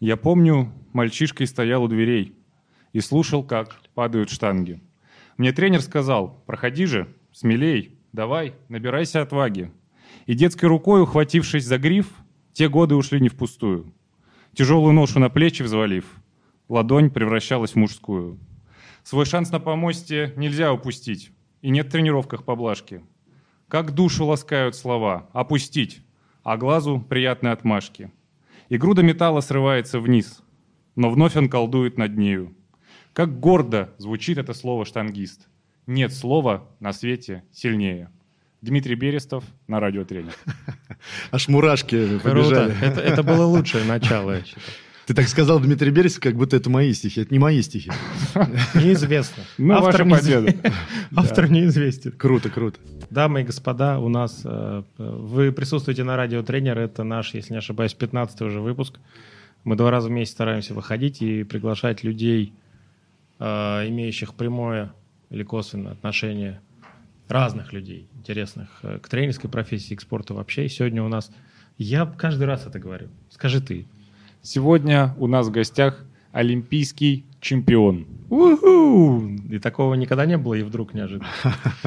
Я помню, мальчишкой стоял у дверей и слушал, как падают штанги. Мне тренер сказал, проходи же, смелей, давай, набирайся отваги. И детской рукой, ухватившись за гриф, те годы ушли не впустую. Тяжелую ношу на плечи взвалив, ладонь превращалась в мужскую. Свой шанс на помосте нельзя упустить, и нет в тренировках поблажки. Как душу ласкают слова «опустить», а глазу приятные отмашки. И груда металла срывается вниз, но вновь он колдует над нею. Как гордо звучит это слово «штангист». Нет слова на свете сильнее. Дмитрий Берестов на радиотренер. Аж мурашки побежали. Круто. Это, это было лучшее начало, я считаю. Ты так сказал, Дмитрий Берестов, как будто это мои стихи. Это не мои стихи. Неизвестно. Ну, ваша победа. Автор неизвестен. Круто, круто. Дамы и господа, у нас э, вы присутствуете на радио Тренер. Это наш, если не ошибаюсь, 15 уже выпуск. Мы два раза в месяц стараемся выходить и приглашать людей, э, имеющих прямое или косвенное отношение разных людей, интересных э, к тренерской профессии, к спорту вообще. И сегодня у нас, я каждый раз это говорю, скажи ты. Сегодня у нас в гостях олимпийский чемпион Уху! И такого никогда не было, и вдруг неожиданно.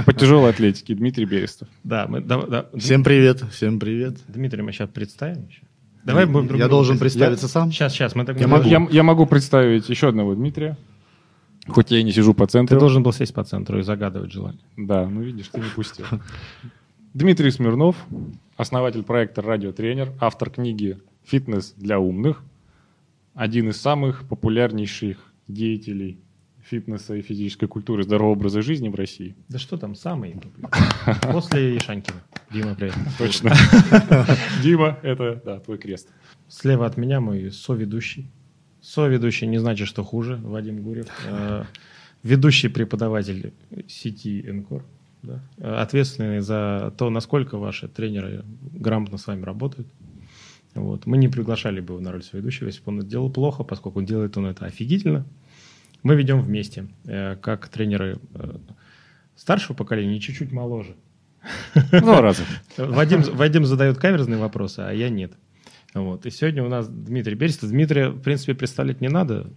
по тяжелой атлетике Дмитрий Берестов. Да, мы, да, да. Всем привет, всем привет. Дмитрий, мы сейчас представим еще. Давай будем друг Я должен представить. представиться сам? Сейчас, сейчас, мы так Я могу. Я, я могу представить еще одного Дмитрия, хоть я и не сижу по Ты центру. должен был сесть по центру и загадывать желание. Да, ну видишь, ты не пустил. Дмитрий Смирнов, основатель проекта «Радиотренер», автор книги «Фитнес для умных», один из самых популярнейших деятелей фитнеса и физической культуры здорового образа жизни в России. Да что там, самый. После Ишанькина. Дима, привет. Точно. Дима, это, да, твой крест. Слева от меня мой соведущий. Соведущий не значит, что хуже. Вадим Гурев. Э, Ведущий преподаватель сети Энкор. да. Ответственный за то, насколько ваши тренеры грамотно с вами работают. Вот. Мы не приглашали бы его на роль соведущего, если бы он это делал плохо, поскольку делает он это офигительно. Мы ведем вместе, э, как тренеры э, старшего поколения и чуть-чуть моложе. Два раза. Вадим, Вадим задает каверзные вопросы, а я нет. Вот. И сегодня у нас Дмитрий Берестов. Дмитрия, в принципе, представлять не надо.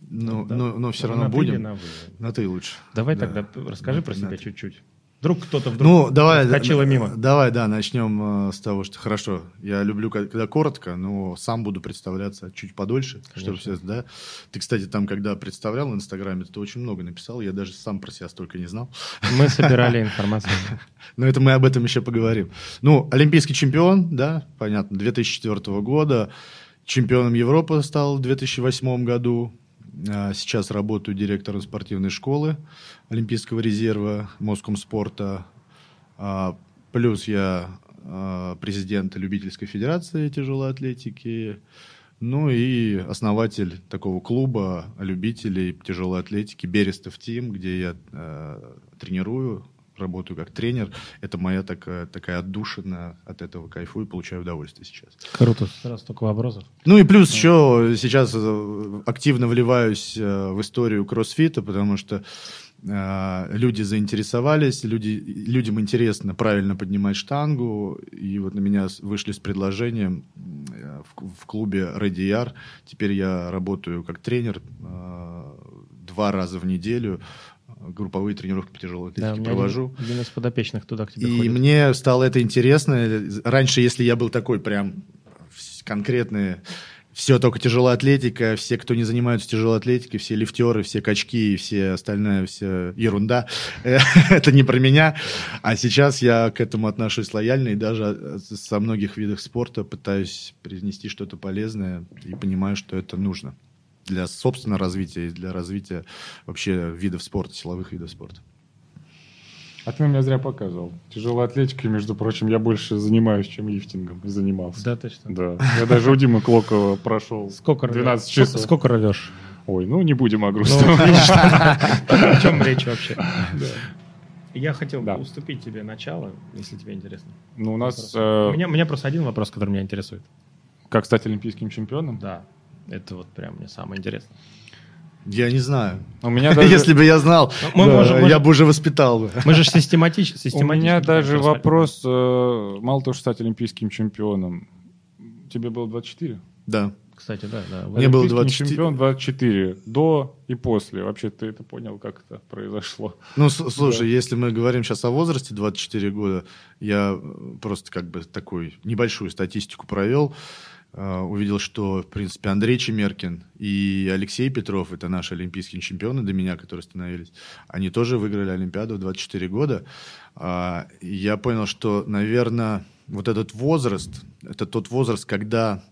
Ну, Да. но, но все На равно «ты» или будем. на «вы»? На ты лучше. Давай Да. тогда расскажи На- про себя на- чуть-чуть. Вдруг кто-то вдруг Ну, давай. вскочила да, мимо. Давай, да, начнем э, с того, что хорошо. Я люблю, когда коротко, но сам буду представляться чуть подольше, чтобы Конечно. все, да. Ты, кстати, там, когда представлял в Инстаграме, ты очень много написал. Я даже сам про себя столько не знал. Мы собирали информацию. Но это мы об этом еще поговорим. Ну, олимпийский чемпион, да, понятно, 2004 года. Чемпионом Европы стал в 2008 году. А, Сейчас работаю директором спортивной школы Олимпийского резерва Москомспорта. А, Плюс я а, президент любительской федерации тяжелой атлетики. Ну и основатель такого клуба любителей тяжелой атлетики Берестов Тим, где я тренирую, работаю как тренер. Это моя такая, такая отдушина, от этого кайфую, получаю удовольствие сейчас. Круто. Сразу столько вопросов. Ну и плюс еще сейчас э, активно вливаюсь э, в историю кроссфита, потому что э, люди заинтересовались, люди, людям интересно правильно поднимать штангу, и вот на меня вышли с предложением в, в клубе Ready Теперь я работаю как тренер два раза в неделю, групповые тренировки по тяжелой Да, атлетике меня провожу. Один, один из подопечных туда к тебе И ходит. мне стало это интересно. Раньше, если я был такой прям конкретный, все только тяжелая атлетика, все, кто не занимаются тяжелой атлетикой, все лифтеры, все качки и все остальная вся ерунда, э, это не про меня. А сейчас я к этому отношусь лояльно и даже э, со многих видов спорта пытаюсь принести что-то полезное и понимаю, что это нужно для собственного развития и для развития вообще видов спорта, силовых видов спорта. А ты на меня зря показывал. Тяжелой атлетикой, между прочим, я больше занимаюсь, чем лифтингом и занимался. Да, точно. Да. Я даже у Димы Клокова прошел Сколько, 12 сколько- часов. Сколько рвешь? Ой, ну не будем о Ну, грустном. видишь, о чем речь вообще? Я хотел Да. бы уступить тебе начало, если тебе интересно. Ну, у нас, У э, меня, у меня просто один вопрос, который меня интересует. как стать олимпийским чемпионом? Да, это вот прям мне самое интересное. Я не знаю. У меня даже, Если бы я знал, Ну, мы да, можем- я бы уже воспитал бы. Мы же систематич, у систематично... меня даже вопрос, э, мало того, что стать олимпийским чемпионом, тебе было 24? Да. Кстати, да, да. Мне было Олимпийский 24. чемпион 24. До и после. Вообще, ты это понял, как это произошло? Ну, слушай, если мы говорим сейчас о возрасте 24 года, я просто как бы такую небольшую статистику провел. Э, Увидел, что, в принципе, Андрей Чемеркин и Алексей Петров, это наши олимпийские чемпионы до меня, которые становились, они тоже выиграли Олимпиаду в 24 года. А, Я понял, что, наверное, вот этот возраст, это тот возраст, когда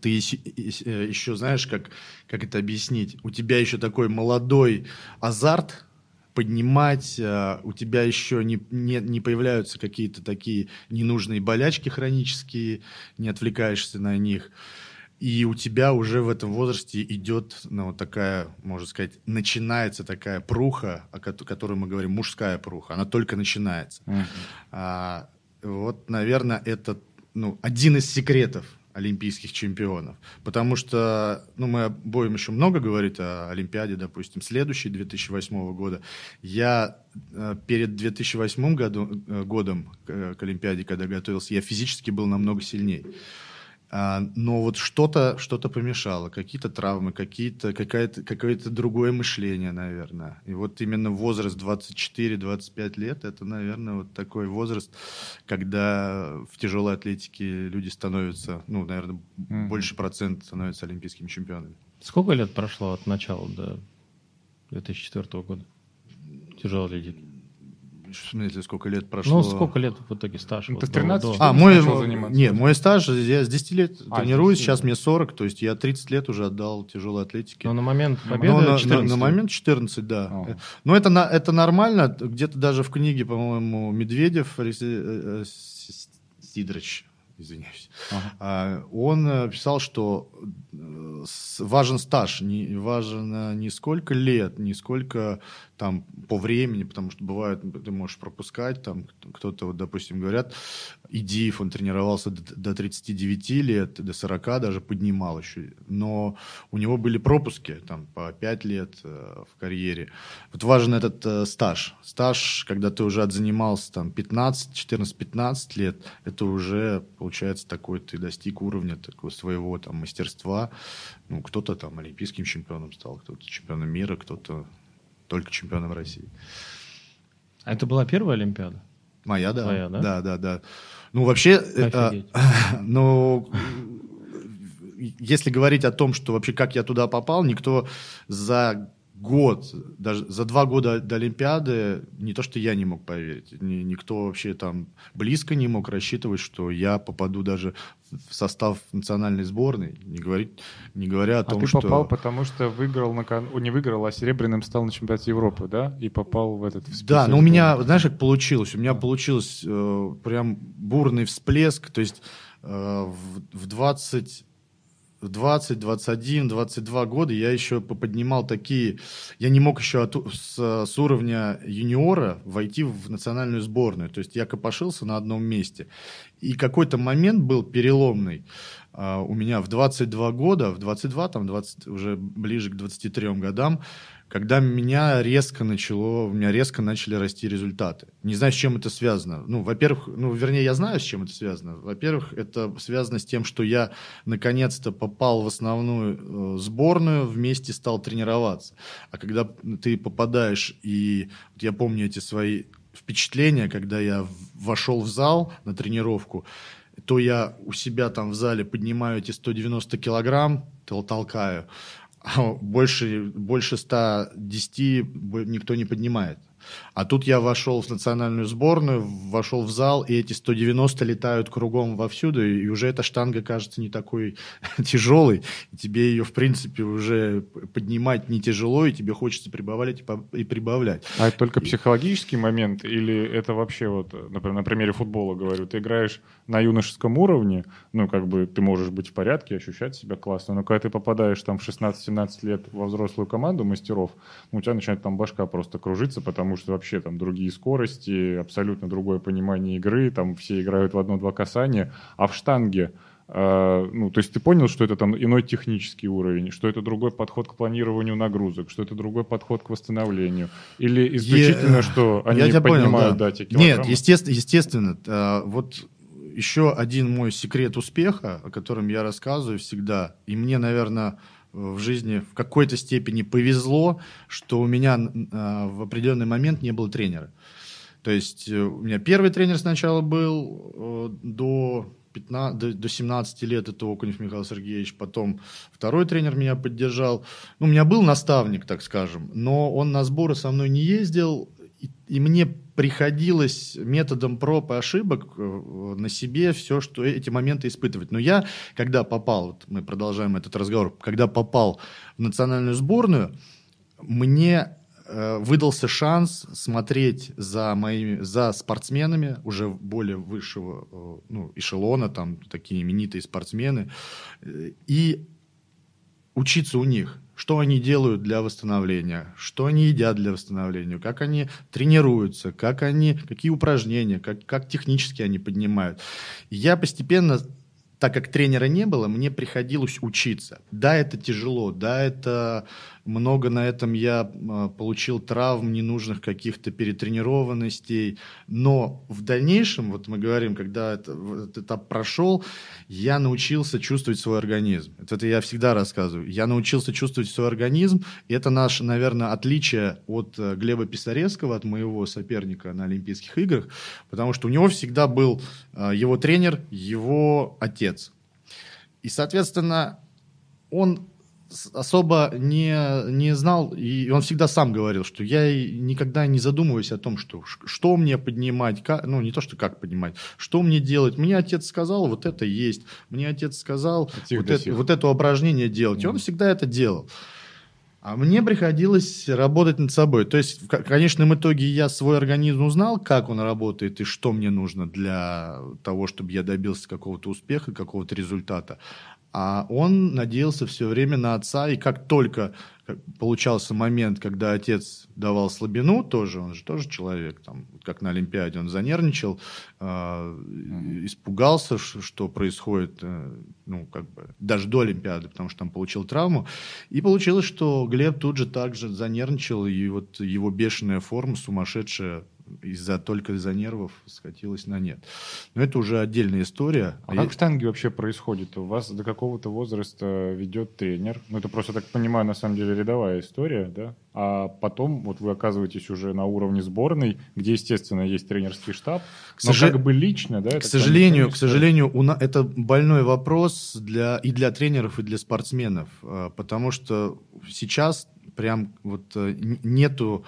ты еще, еще знаешь, как, как это объяснить? У тебя еще такой молодой азарт поднимать, э, у тебя еще не, не, не появляются какие-то такие ненужные болячки хронические, не отвлекаешься на них. И у тебя уже в этом возрасте идет, ну, такая, можно сказать, начинается такая пруха, о кото- которой мы говорим, мужская пруха. Она только начинается. А, вот, наверное, это ну, один из секретов олимпийских чемпионов. Потому что, ну, мы будем еще много говорить о Олимпиаде, допустим, следующей 2008 года. Я э, перед 2008 году, э, годом к, к Олимпиаде, когда готовился, я физически был намного сильнее. А, но вот что-то что помешало, какие-то травмы, какие-то, какое-то, какое-то другое мышление, наверное. И вот именно возраст 24-25 лет, это, наверное, вот такой возраст, когда в тяжелой атлетике люди становятся, ну, наверное, Мгм. больше процента становятся олимпийскими чемпионами. Сколько лет прошло от начала до 2004 года? Тяжело летит. В смысле, сколько лет прошло? Ну, сколько лет в итоге стаж? Ну, вот ты до- 13 до- А, мой, нет, мой стаж, я с 10 лет А, тренируюсь, 10 сейчас лет. мне 40, то есть я 30 лет уже отдал тяжелой атлетике. Но на момент Ну, победы Ну, на, на- 14 на момент 14, да. Э, Но это, на- это нормально. Где-то даже в книге, по-моему, Медведев, Алексей, э, э, С- Сидорович, извиняюсь, Ага. а, он э, писал, что э, важен стаж, не, важно не сколько лет, не сколько там по времени, потому что бывает, ты можешь пропускать, там кто-то, вот, допустим, говорят, Идиев, он тренировался до, до 39 лет, до 40 даже поднимал еще, но у него были пропуски, там, по 5 лет э, в карьере. Вот важен этот э, стаж. Стаж, когда ты уже отзанимался там 15, 14-15 лет, это уже, получается, такой, ты достиг уровня такого своего там мастерства. Ну, кто-то там олимпийским чемпионом стал, кто-то чемпионом мира, кто-то только чемпионом России. А это была первая Олимпиада? Моя, да. Твоя, да? Да, да, да. Ну, вообще, это, Офигеть. ну, если говорить о том, что вообще как я туда попал, никто за год, даже за два года до Олимпиады, не то, что я не мог поверить, ни- никто вообще там близко не мог рассчитывать, что я попаду даже в состав национальной сборной, не, говорить, не говоря о А том, ты что... попал, потому что выиграл на кон- не выиграл, а серебряным стал на чемпионате Европы, да? И попал в этот в Да, но у меня, знаешь, как получилось? У меня получилось э, прям бурный всплеск. То есть э, в, в 20, в 20, 21, 22 года я еще поднимал такие... Я не мог еще от с, с уровня юниора войти в национальную сборную. То есть я копошился на одном месте. И какой-то момент был переломный. А, у меня в 22 года, в 22, там 20, уже ближе к 23 годам, когда меня резко начало, у меня резко начали расти результаты. Не знаю, с чем это связано. Ну, во-первых, ну, вернее, я знаю, с чем это связано. Во-первых, это связано с тем, что я наконец-то попал в основную э, сборную, вместе стал тренироваться. А когда ты попадаешь, и вот я помню эти свои впечатления, когда я вошел в зал на тренировку, то я у себя там в зале поднимаю эти 190 килограмм, тол- толкаю, больше, больше 110 бо- никто не поднимает. А тут я вошел в национальную сборную, вошел в зал, и эти 190 летают кругом вовсюду, и уже эта штанга кажется не такой тяжелой, и тебе ее, в принципе, уже поднимать не тяжело, и тебе хочется прибавлять и и прибавлять. А это только психологический момент или это вообще вот, например, на примере футбола говорю, ты играешь на юношеском уровне, ну, как бы ты можешь быть в порядке, ощущать себя классно, но когда ты попадаешь там в 16-17 лет во взрослую команду мастеров, ну, у тебя начинает там башка просто кружиться, потому что вообще там другие скорости, абсолютно другое понимание игры, там все играют в одно-два касания, а в штанге э, ну, то есть ты понял, что это там иной технический уровень, что это другой подход к планированию нагрузок, что это другой подход к восстановлению, или исключительно, Е- что они Я тебя понял, поднимают, да. да, те килограммы? Нет, естественно, естественно. а, вот еще один мой секрет успеха, о котором я рассказываю всегда, и мне, наверное, в жизни в какой-то степени повезло, что у меня э, в определенный момент не было тренера. То есть э, у меня первый тренер сначала был э, до 15, до, до 17 лет, это Окунев Михаил Сергеевич, потом второй тренер меня поддержал. Ну, у меня был наставник, так скажем, но он на сборы со мной не ездил, и, и мне приходилось методом проб и ошибок э, на себе все, что эти моменты испытывать. Но я, когда попал, вот мы продолжаем этот разговор, когда попал в национальную сборную, мне э, выдался шанс смотреть за моими, за спортсменами уже более высшего э, ну, эшелона, там такие именитые спортсмены, и учиться у них что они делают для восстановления, что они едят для восстановления, как они тренируются, как они, какие упражнения, как, как технически они поднимают. Я постепенно так как тренера не было, мне приходилось учиться. Да, это тяжело, да, это много на этом я а, получил травм, ненужных каких-то перетренированностей, но в дальнейшем, вот мы говорим, когда это, этот этап прошел, я научился чувствовать свой организм. Это я всегда рассказываю. Я научился чувствовать свой организм, и это наше, наверное, отличие от э, Глеба Писаревского, от моего соперника на Олимпийских играх, потому что у него всегда был э, его тренер, его отец. И, соответственно, он особо не, не знал, и он всегда сам говорил, что я никогда не задумываюсь о том, что, что мне поднимать, как, ну не то, что как поднимать, что мне делать. Мне отец сказал, вот это есть. Мне отец сказал, вот это, вот это упражнение делать. Mm. И он всегда это делал. А мне приходилось работать над собой. То есть, в конечном итоге я свой организм узнал, как он работает и что мне нужно для того, чтобы я добился какого-то успеха, какого-то результата. А он надеялся все время на отца, и как только получался момент, когда отец давал слабину, тоже, он же тоже человек, там, как на Олимпиаде, он занервничал, э, испугался, что происходит, э, ну, как бы, даже до Олимпиады, потому что там получил травму, и получилось, что Глеб тут же также занервничал, и вот его бешеная форма, сумасшедшая, из-за только из-за нервов скатилась на нет. Но это уже отдельная история. А, а как я... в штанге вообще происходит? У вас до какого-то возраста ведет тренер? Ну, это просто, так понимаю, на самом деле рядовая история, да? А потом вот вы оказываетесь уже на уровне сборной, где, естественно, есть тренерский штаб, к но сож... как бы лично, да? К сожалению, к сожалению, у на... это больной вопрос для... и для тренеров, и для спортсменов, а, потому что сейчас прям вот э, нету,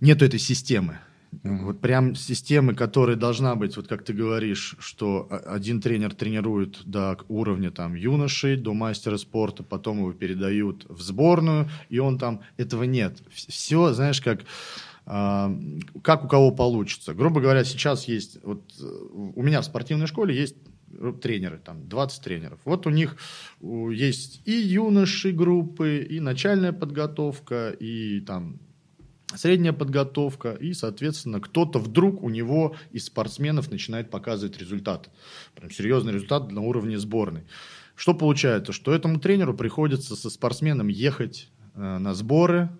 нету этой системы. Mm-hmm. Вот прям системы, которая должна быть, вот как ты говоришь, что один тренер тренирует до уровня там юношей, до мастера спорта, потом его передают в сборную, и он там, этого нет. Все, знаешь, как а, как у кого получится. Грубо говоря, сейчас есть, вот у меня в спортивной школе есть тренеры, там 20 тренеров. Вот у них есть и юноши группы, и начальная подготовка, и там средняя подготовка, и, соответственно, кто-то вдруг у него из спортсменов начинает показывать результат. Прям серьезный результат на уровне сборной. Что получается? Что этому тренеру приходится со спортсменом ехать э, на сборы,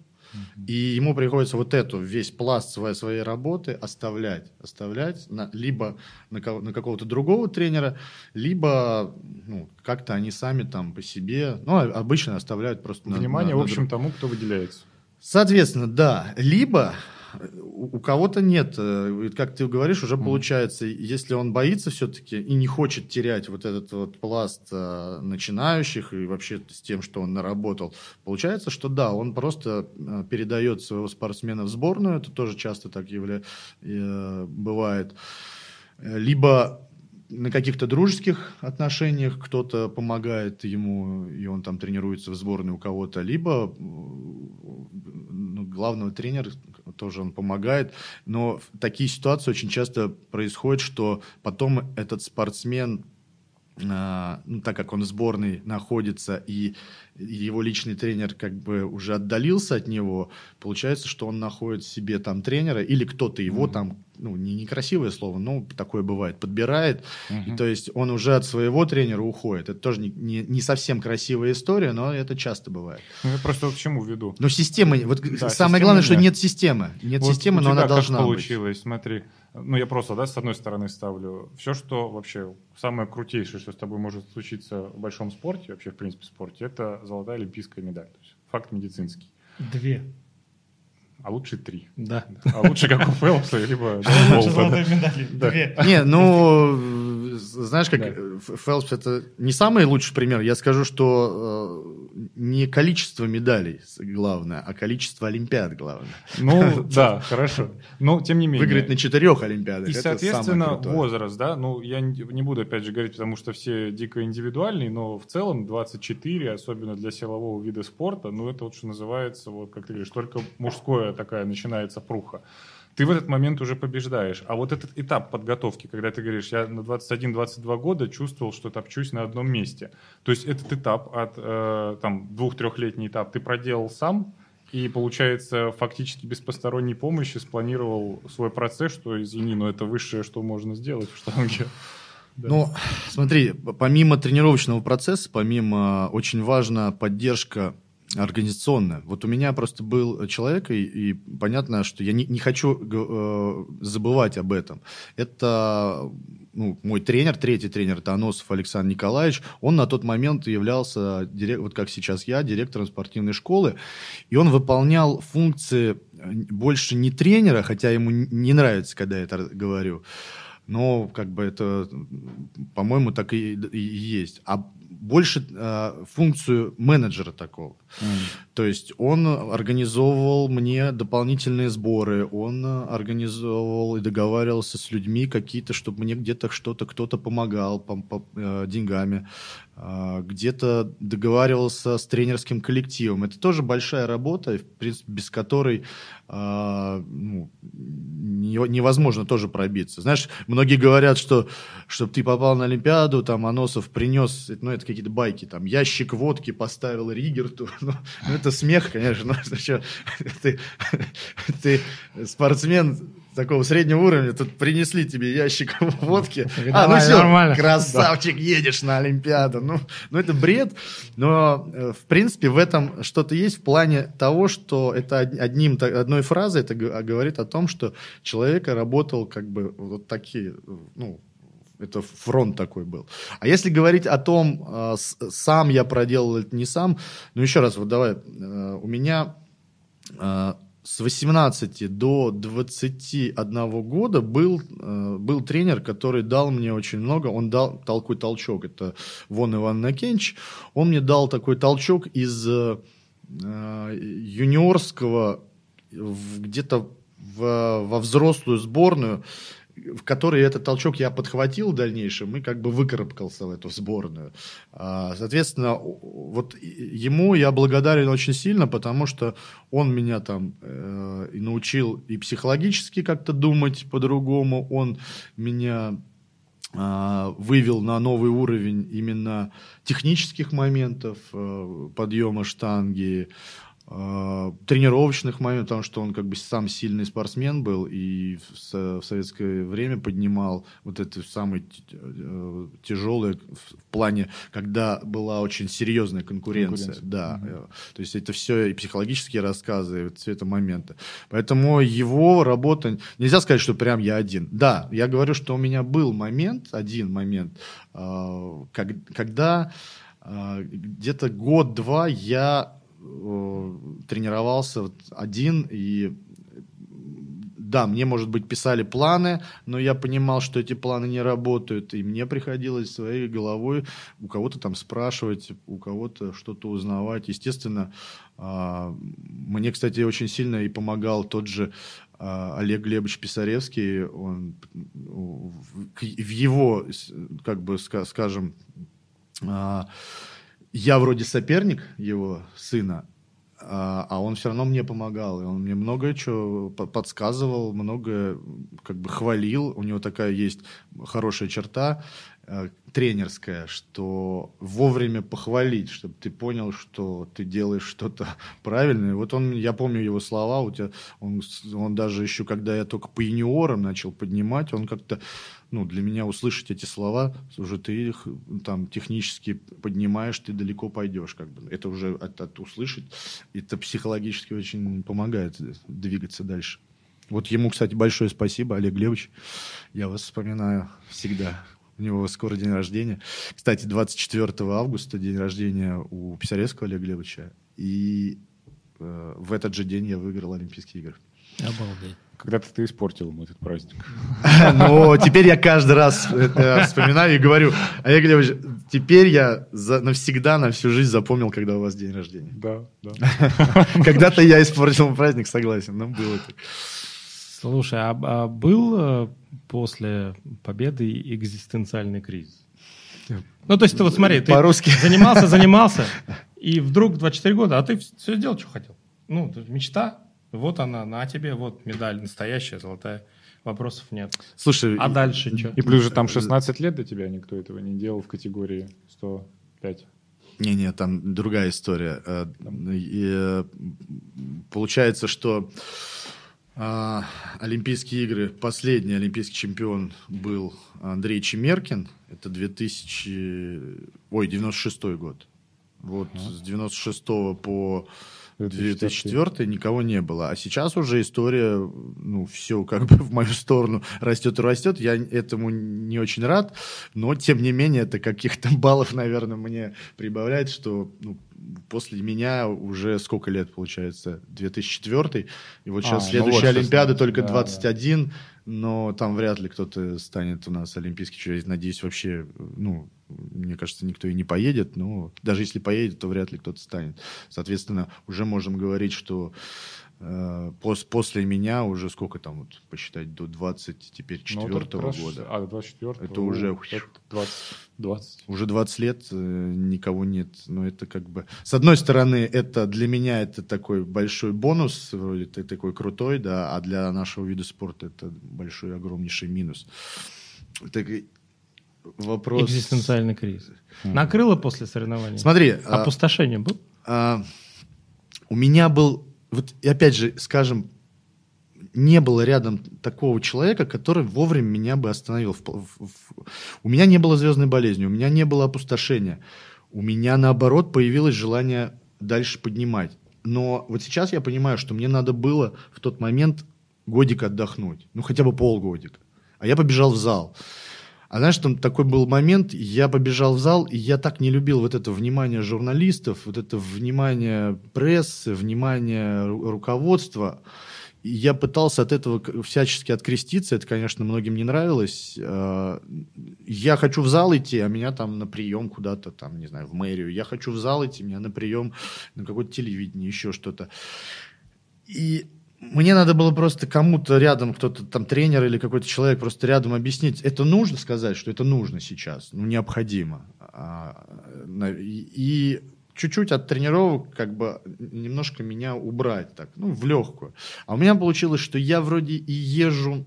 и ему приходится вот эту весь пласт своей, своей работы оставлять, оставлять на, либо на, на какого-то другого тренера, либо ну, как-то они сами там по себе, ну, обычно оставляют просто... Внимание, на, на, в общем, тому, кто выделяется. Соответственно, да, либо у кого-то нет, э, как ты говоришь, уже получается, если он боится все-таки и не хочет терять вот этот вот пласт э, начинающих и вообще с тем, что он наработал, получается, что да, он просто э, передает своего спортсмена в сборную, это тоже часто так явля... бывает, либо на каких-то дружеских отношениях кто-то помогает ему, и он там тренируется в сборной у кого-то, либо ну, главного тренера тоже он помогает. Но такие ситуации очень часто происходят, что потом этот спортсмен ну, так как он в сборной находится и его личный тренер как бы уже отдалился от него, получается, что он находит себе там тренера или кто-то его mm-hmm. там, ну, не некрасивое слово, но такое бывает, подбирает. Mm-hmm. И, то есть он уже от своего тренера уходит. Это тоже не, не, не совсем красивая история, но это часто бывает. Ну, я просто к чему веду? Но система, вот да, самое главное, нет. что нет системы. Нет вот системы, но она должна получилось, быть. смотри. Ну, я просто, да, с одной стороны ставлю, все, что вообще самое крутейшее, что с тобой может случиться в большом спорте, вообще, в принципе, в спорте, это золотая олимпийская медаль. То есть факт медицинский. Две. А лучше три. Да. А лучше как у Фелпса, либо Лучше золотой медали. Да. Две. Не, ну, знаешь, как Фелпс это не самый лучший пример. Я скажу, что э, не количество медалей главное, а количество олимпиад главное. Ну, да, хорошо. Но, тем не менее. Выиграть на четырех олимпиадах. И, соответственно, возраст, да, ну, я не не буду, опять же, говорить, потому что все дико индивидуальные, но в целом 24, особенно для силового вида спорта, ну, это вот что называется, вот, как ты говоришь, только мужское такая начинается пруха. Ты в этот момент уже побеждаешь. А вот этот этап подготовки, когда ты говоришь, я на 21-22 года чувствовал, что топчусь на одном месте. То есть этот этап от, э, там, двух-трехлетний этап ты проделал сам, и, получается, фактически без посторонней помощи спланировал свой процесс, что, извини, но это высшее, что можно сделать в штанге. Да. Ну, смотри, помимо тренировочного процесса, помимо очень важна поддержка организационная. Вот у меня просто был человек, и, и понятно, что я не, не хочу э, забывать об этом. Это ну, мой тренер, третий тренер, это Аносов Александр Николаевич. Он на тот момент являлся, дирек- вот как сейчас я, директором спортивной школы. И он выполнял функции э, больше не тренера, хотя ему не нравится, когда я это говорю, но как бы это, по-моему, так и, и есть. А больше э, функцию менеджера такого. То есть он организовывал мне дополнительные сборы, он э, организовывал и договаривался с людьми какие-то, чтобы мне где-то что-то кто-то помогал пом- по- э, деньгами, а, где-то договаривался с тренерским коллективом. Это тоже большая работа, в принципе, без которой а, ну, не- невозможно тоже пробиться. Знаешь, многие говорят, что чтобы ты попал на Олимпиаду, там Аносов принес, ну это какие-то байки, там ящик водки поставил Ригерту. Ну, ну, это смех, конечно. Ты чё, ты, ты спортсмен такого среднего уровня, тут принесли тебе ящик водки. А, ну все, нормально. красавчик, едешь на Олимпиаду. Ну, ну, это бред, но, э, в принципе, в этом что-то есть в плане того, что это од- одним, одной фразой это говорит о том, что человек работал как бы вот такие, ну, это фронт такой был. А если говорить о том, с- сам я проделал это не сам, ну еще раз, вот давай, э, у меня э, с 18 до 21 года был, э, был тренер, который дал мне очень много, он дал такой толчок, это Вон Иван Накенч, он мне дал такой толчок из юниорского где-то в- во взрослую сборную, в которой этот толчок я подхватил в дальнейшем и как бы выкарабкался в эту сборную. А, Соответственно, вот ему я благодарен очень сильно, потому что он меня там э, и научил и психологически как-то думать по-другому, он меня а, вывел на новый уровень именно технических моментов э, подъема штанги, тренировочных моментов, потому что он как бы сам сильный спортсмен был и в, в советское время поднимал вот это самый т- э, тяжелый в плане, когда была очень серьезная конкуренция. Конкуренция. Да, э, то есть это все и психологические рассказы, и вот все это моменты. Поэтому его работа... Нельзя сказать, что прям я один. Да, я говорю, что у меня был момент, один момент, когда где-то год-два я э, тренировался вот один и да, мне, может быть, писали планы, но я понимал, что эти планы не работают, и мне приходилось своей головой у кого-то там спрашивать, у кого-то что-то узнавать. Естественно, а, мне, кстати, очень сильно и помогал тот же а, Олег Глебович Писаревский. Он в его, как бы, ска- скажем, а, я вроде соперник его сына, а а он все равно мне помогал, и он мне многое что подсказывал, многое как бы хвалил. У него такая есть хорошая черта э, тренерская, что вовремя похвалить, чтобы ты понял, что ты делаешь что-то правильное. Вот он, я помню его слова, у тебя, он, он даже еще, когда я только по юниорам начал поднимать, он как-то, ну, для меня услышать эти слова, уже ты их там технически поднимаешь, ты далеко пойдешь, как бы. Это уже от, от услышать, это психологически очень помогает двигаться дальше. Вот ему, кстати, большое спасибо, Олег Глебович. Я вас вспоминаю всегда. У него скоро день рождения. Кстати, 24 августа день рождения у Писаревского Олега Глебовича. И э, в этот же день я выиграл Олимпийские игры. Обалдеть. Когда-то ты испортил ему этот праздник. Но теперь я каждый раз это вспоминаю и говорю, Олег Глебович, теперь я навсегда, на всю жизнь запомнил, когда у вас день рождения. Да, да. Когда-то я испортил праздник, согласен, но было так. Слушай, а, а был э, после победы экзистенциальный кризис? Ну, то есть ты вот смотри, ты занимался, занимался, и вдруг 24 года, а ты все сделал, что хотел. Ну, мечта, вот она, на тебе, вот медаль настоящая, золотая. Вопросов нет. Слушай, А дальше что? И плюс же там 16 лет до тебя никто этого не делал в категории 105. Не-не, там другая история. Э, и, э, Получается, что а, Олимпийские игры, последний олимпийский чемпион был Андрей Чемеркин. Это 2000... Ой, 96 год. Вот с 96 по 2004 никого не было. А сейчас уже история, ну, все как бы в мою сторону растет и растет. Я этому не очень рад, но, тем не менее, это каких-то баллов, наверное, мне прибавляет, что ну, после меня уже сколько лет получается? 2004. И вот А, сейчас ну следующая вот, Олимпиада 16, только да, 21, но там вряд ли кто-то станет у нас олимпийский чемпион. Надеюсь, вообще, ну, мне кажется, никто и не поедет, но даже если поедет, то вряд ли кто-то станет. Соответственно, уже можем говорить, что после меня уже сколько там, вот, посчитать, до 20, теперь Ну, вот четвертого как раз- года. А, до 24 Это уже- 20. 20. Уже 20 лет э, никого нет. Но это как бы... С одной стороны, это для меня это такой большой бонус, вроде ты такой крутой, да, а для нашего вида спорта это большой, огромнейший минус. Так вопрос... Экзистенциальный кризис. Накрыло после соревнований? Смотри, а, Опустошение был? а, у меня был... Вот и опять же, скажем, не было рядом такого человека, который вовремя меня бы остановил. У меня не было звездной болезни, у меня не было опустошения. У меня, наоборот, появилось желание дальше поднимать. Но вот сейчас я понимаю, что мне надо было в тот момент годик отдохнуть. Ну, хотя бы полгодика. А я побежал в зал. А знаешь, там такой был момент, я побежал в зал, и я так не любил вот это внимание журналистов, вот это внимание прессы, внимание ру- руководства. И я пытался от этого всячески откреститься, это, конечно, многим не нравилось. Э, Я хочу в зал идти, а меня там на прием куда-то, там, не знаю, в мэрию. Я хочу в зал идти, меня на прием на какое-то телевидение, еще что-то. И мне надо было просто кому-то рядом, кто-то там тренер или какой-то человек просто рядом объяснить. Это нужно сказать, что это нужно сейчас, ну необходимо. А, и чуть-чуть от тренировок как бы немножко меня убрать так, ну в легкую. А у меня получилось, что я вроде и езжу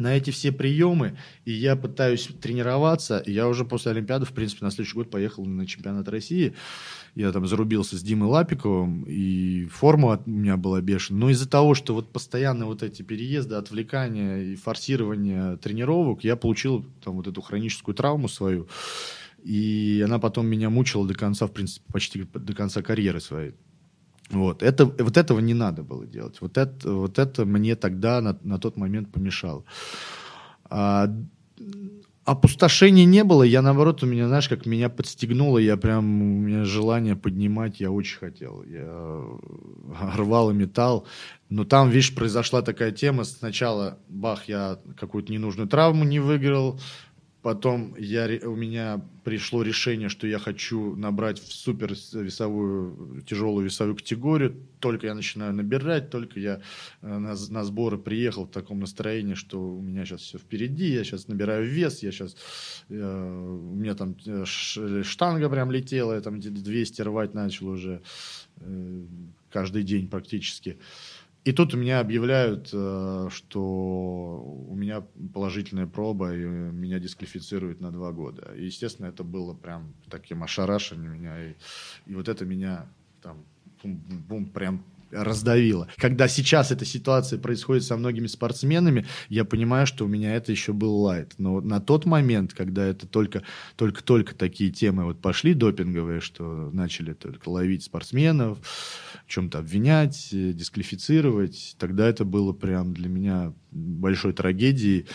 на эти все приемы, и я пытаюсь тренироваться. И я уже после Олимпиады, в принципе, на следующий год поехал на чемпионат России. Я там зарубился с Димой Лапиковым, и форма от- меня была бешеная. Но из-за того, что вот постоянно вот эти переезды, отвлекания и форсирование тренировок, я получил там вот эту хроническую травму свою. И она потом меня мучила до конца, в принципе, почти до конца карьеры своей. Вот, это, вот этого не надо было делать. Вот это, вот это мне тогда на, на тот момент помешало. А, опустошения не было. Я, наоборот, у меня, знаешь, как меня подстегнуло. Я прям, у меня желание поднимать, я очень хотел. Я рвал и металл. Но там, видишь, произошла такая тема. Сначала, бах, я какую-то ненужную травму не выиграл. Потом я, у меня пришло решение, что я хочу набрать в супер весовую, тяжелую весовую категорию. Только я начинаю набирать, только я э, на, на сборы приехал в таком настроении, что у меня сейчас все впереди, я сейчас набираю вес, я сейчас, у меня там э, штанга прям летела, я там где-то 200 рвать начал уже э, каждый день практически. И тут меня объявляют, э, что у меня положительная проба, и меня дисквалифицируют на два года. И, естественно, это было прям таким ошарашением меня. И, и вот это меня там бум, бум, прям раздавило. Когда сейчас эта ситуация происходит со многими спортсменами, я понимаю, что у меня это еще был лайт. Но на тот момент, когда это только, только, только такие темы вот пошли допинговые, что начали только ловить спортсменов, чем-то обвинять, э, дисквалифицировать, тогда это было прям для меня большой трагедией.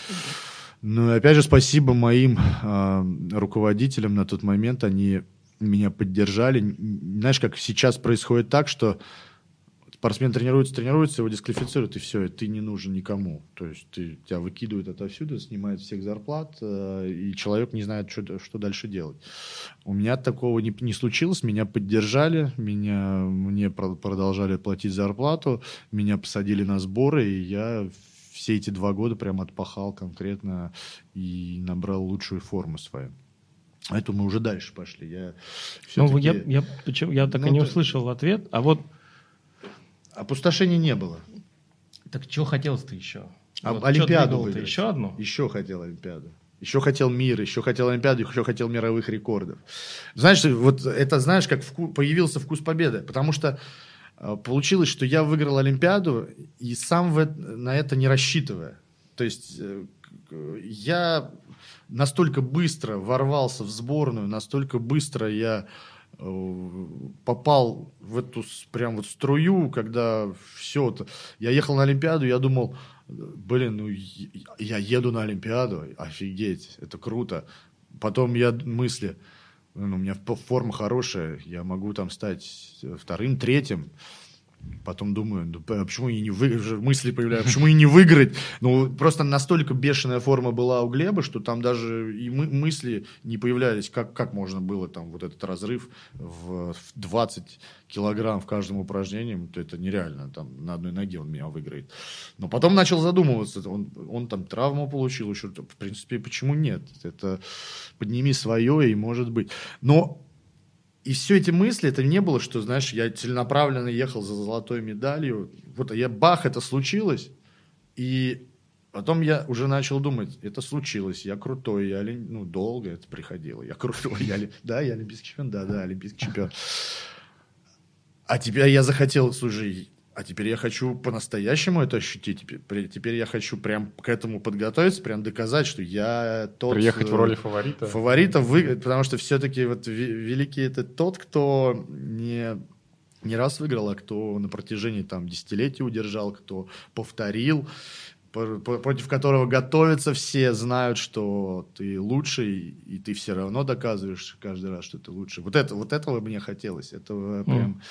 Ну и опять же спасибо моим э, руководителям на тот момент, они меня поддержали. Знаешь, как сейчас происходит так, что спортсмен тренируется, тренируется, его дисквалифицируют, и все, и ты не нужен никому. То есть ты, тебя выкидывают отовсюду, снимают всех зарплат, э, и человек не знает, что, что дальше делать. У меня такого не, не случилось, меня поддержали, меня, мне продолжали платить зарплату, меня посадили на сборы, и я все эти два года прям отпахал конкретно и набрал лучшую форму свою. А это мы уже дальше пошли. Я ну, я, я, почему, я так ну, и не услышал ответ. А вот Опустошения не было. Так чего хотелось ты еще? А, вот, Олимпиаду выиграть. Еще одну? Еще хотел Олимпиаду. Еще хотел мир, еще хотел Олимпиаду, еще хотел мировых рекордов. Знаешь, вот это знаешь, как вку- появился вкус победы. Потому что э, получилось, что я выиграл Олимпиаду и сам в, на это не рассчитывая. То есть э, я настолько быстро ворвался в сборную, настолько быстро я Э, попал в эту прям вот струю, когда все это... Я ехал на Олимпиаду, я думал, блин, ну я еду на Олимпиаду, офигеть, это круто. Потом я мысли, ну, у меня форма хорошая, я могу там стать вторым, третьим. Потом думаю, ну, а почему и не выиграть, мысли появляются, почему и не выиграть? Ну, просто настолько бешеная форма была у Глеба, что там даже и мы, мысли не появлялись, как, как можно было там вот этот разрыв в, в 20 килограмм в каждом упражнении, то это нереально, там на одной ноге он меня выиграет. Но потом начал задумываться, он, он там травму получил еще, в принципе, почему нет? Это подними свое и может быть. Но и все эти мысли, это не было, что, знаешь, я целенаправленно ехал за золотой медалью. Вот я, бах, это случилось. И потом я уже начал думать, это случилось, я крутой, я, ну, долго это приходило, я крутой, я, да, я олимпийский чемпион, да, да, олимпийский чемпион. А теперь я захотел, слушай, а теперь я хочу по-настоящему это ощутить. Теперь, теперь я хочу прям к этому подготовиться, прям доказать, что я тот... Приехать в роли фаворита. Фаворита, вы, потому что все-таки вот великий это тот, кто не не раз выиграл, а кто на протяжении там десятилетий удержал, кто повторил, против которого готовятся все, знают, что ты лучший, и ты все равно доказываешь каждый раз, что ты лучший. Вот это, вот этого мне хотелось, этого прям...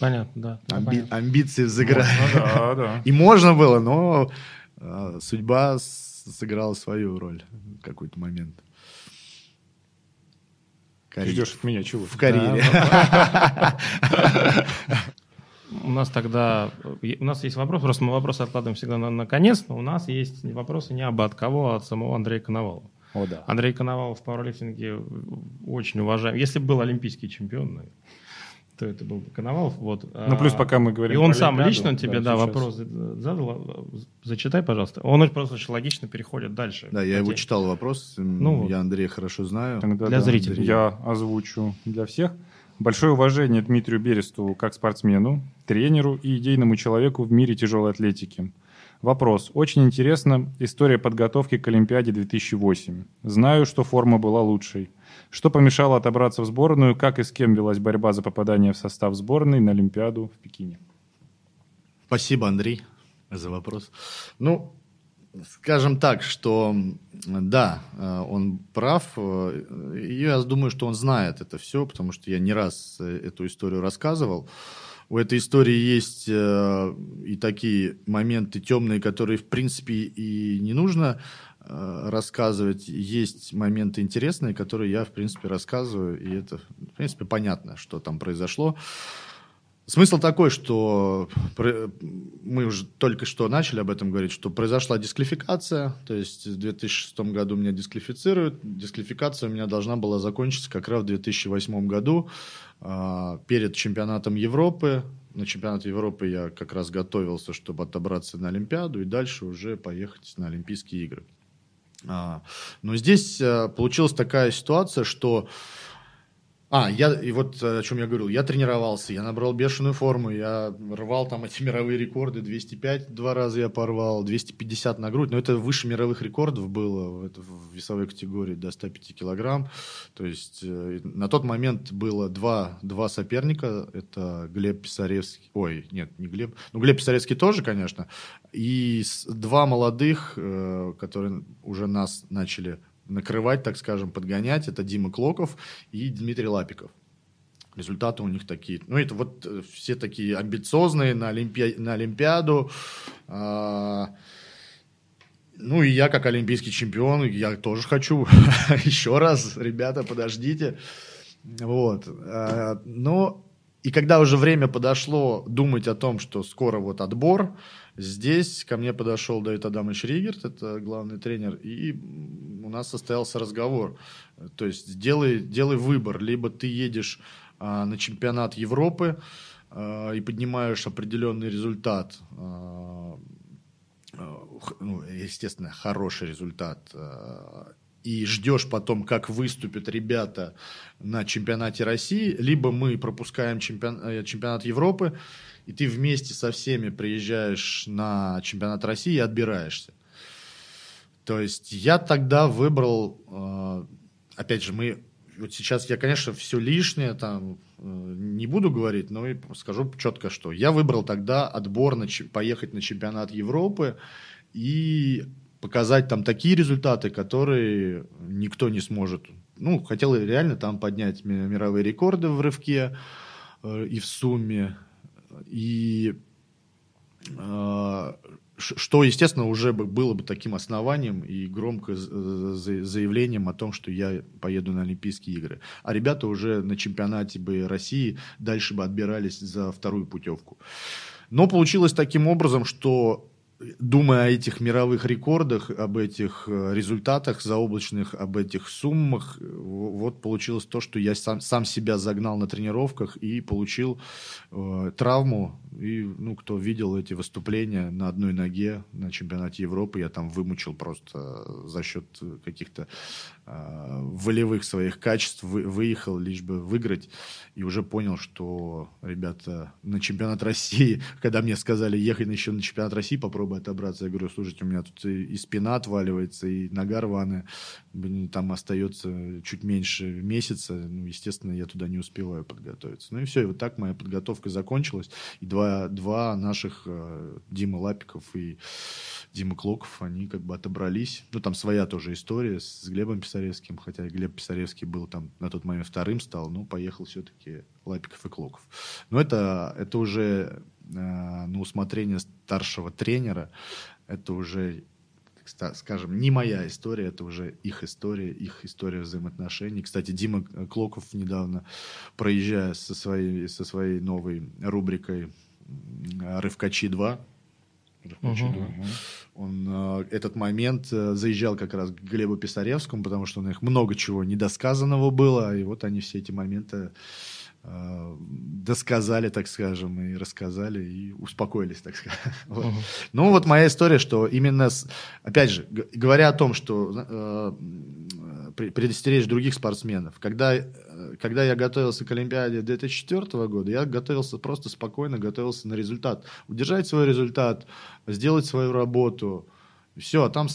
Понятно, да. Амби- понятно. Амбиции взыграли. да, да. И можно было, но э, судьба сыграла свою роль в какой-то момент. Карьер. Ждешь от меня чего? В карьере. У нас тогда... У нас есть вопрос, просто мы вопросы откладываем всегда на, на конец, но у нас есть вопросы не об от кого, а от самого Андрея Коновалова. О, да. Андрей Коновалов в пауэрлифтинге очень уважаем. Если бы был олимпийский чемпион, кто это был, Коновалов, вот. Ну, плюс пока мы говорим И он сам Олимпиаду, лично тебе, да, да вопрос задал, зачитай, пожалуйста. Он просто очень логично переходит дальше. Да, я его читал вопрос, ну, я Андрея хорошо знаю. Тогда, для да, зрителей. Я озвучу для всех. Большое уважение Дмитрию Берестову как спортсмену, тренеру и идейному человеку в мире тяжелой атлетики. Вопрос. Очень интересна история подготовки к Олимпиаде 2008. Знаю, что форма была лучшей. Что помешало отобраться в сборную? Как и с кем велась борьба за попадание в состав сборной на Олимпиаду в Пекине? Спасибо, Андрей, за вопрос. Ну, скажем так, что да, э, он прав. Э, я думаю, что он знает это все, потому что я не раз э, эту историю рассказывал. У этой истории есть и такие моменты темные, которые, в принципе, и не нужно рассказывать. Есть моменты интересные, которые я, в принципе, рассказываю, и это, в принципе, понятно, что там произошло. Смысл такой, что мы уже только что начали об этом говорить, что произошла дисквалификация, то есть в 2006 году меня дисквалифицируют. Дисквалификация у меня должна была закончиться как раз в 2008 году а, перед чемпионатом Европы. На чемпионат Европы я как раз готовился, чтобы отобраться на Олимпиаду и дальше уже поехать на Олимпийские игры. А, но здесь э, получилась такая ситуация, что А, я, и вот о чем я говорил, я тренировался, я набрал бешеную форму, я рвал там эти мировые рекорды, 205 два раза я порвал, 250 на грудь, но это выше мировых рекордов было это в весовой категории до 105 килограмм, то есть э, на тот момент было два, два соперника, это Глеб Писаревский, ой, нет, не Глеб, ну Глеб Писаревский тоже, конечно, и два молодых, э, которые уже нас начали накрывать, так скажем, подгонять. Это Дима Клоков и Дмитрий Лапиков. Результаты у них такие. Ну, это вот э, все такие амбициозные на, Олимпи... на Олимпиаду. А... Ну, и я как олимпийский чемпион, я тоже хочу еще раз, ребята, подождите. Вот. А, но и когда уже время подошло думать о том, что скоро вот отбор, Здесь ко мне подошел Давид Адамович Ригерт, это главный тренер, и у нас состоялся разговор. То есть делай, делай выбор, либо ты едешь а, на чемпионат Европы а, и поднимаешь определенный результат, а, а, ну, естественно, хороший результат, а, и ждешь потом, как выступят ребята на чемпионате России, либо мы пропускаем чемпион, э, чемпионат Европы, и ты вместе со всеми приезжаешь на чемпионат России и отбираешься. То есть я тогда выбрал, э, опять же, мы вот сейчас я, конечно, все лишнее там э, не буду говорить, но и скажу четко, что я выбрал тогда отбор на поехать на чемпионат Европы и показать там такие результаты, которые никто не сможет. Ну, хотел реально там поднять мировые рекорды в рывке э, и в сумме. И э, что, естественно, уже было бы таким основанием и громко заявлением о том, что я поеду на Олимпийские игры. А ребята уже на чемпионате бы России дальше бы отбирались за вторую путевку. Но получилось таким образом, что думая о этих мировых рекордах, об этих э, результатах заоблачных, об этих суммах, вот получилось то, что я сам, сам себя загнал на тренировках и получил э, травму. И, ну, кто видел эти выступления на одной ноге на чемпионате Европы, я там вымучил просто за счет каких-то э, волевых своих качеств, вы, выехал лишь бы выиграть. И уже понял, что, ребята, на чемпионат России, когда мне сказали ехать еще на чемпионат России, бы отобраться. Я говорю, слушайте, у меня тут и, спина отваливается, и нога рваная. Там остается чуть меньше месяца. Ну, естественно, я туда не успеваю подготовиться. Ну и все, и вот так моя подготовка закончилась. И два, два наших, э, Дима Лапиков и Дима Клоков, они как бы отобрались. Ну, там своя тоже история с Глебом Писаревским, хотя Глеб Писаревский был там на тот момент вторым стал, но поехал все-таки Лапиков и Клоков. Но это, это уже на усмотрение старшего тренера, это уже скажем, не моя история, это уже их история, их история взаимоотношений. Кстати, Дима Клоков недавно, проезжая со своей, со своей новой рубрикой «Рывкачи 2», Угу. Он э, этот момент э, заезжал как раз к Глебу Писаревскому, потому что у них много чего недосказанного было, и вот они все эти моменты э, досказали, так скажем, и рассказали, и успокоились, так сказать. Вот. Угу. Ну вот моя история, что именно, с, опять же, говоря о том, что э, предостеречь других спортсменов. Когда, э, когда я готовился к Олимпиаде 2004 года, я готовился просто спокойно, готовился на результат. Удержать свой результат, сделать свою работу – все, а там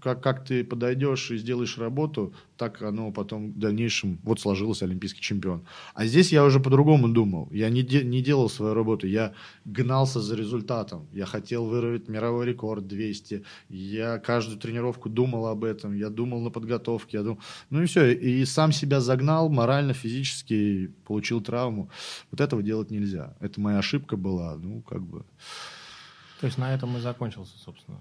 как, как ты подойдешь и сделаешь работу, так оно потом в дальнейшем вот сложился олимпийский чемпион. А здесь я уже по-другому думал. Я не, де, не делал свою работу, я гнался за результатом. Я хотел вырвать мировой рекорд 200. Я каждую тренировку думал об этом, я думал на подготовке. Я думал... Ну и все, и сам себя загнал морально, физически, получил травму. Вот этого делать нельзя. Это моя ошибка была, ну как бы... То есть на этом и закончился, собственно,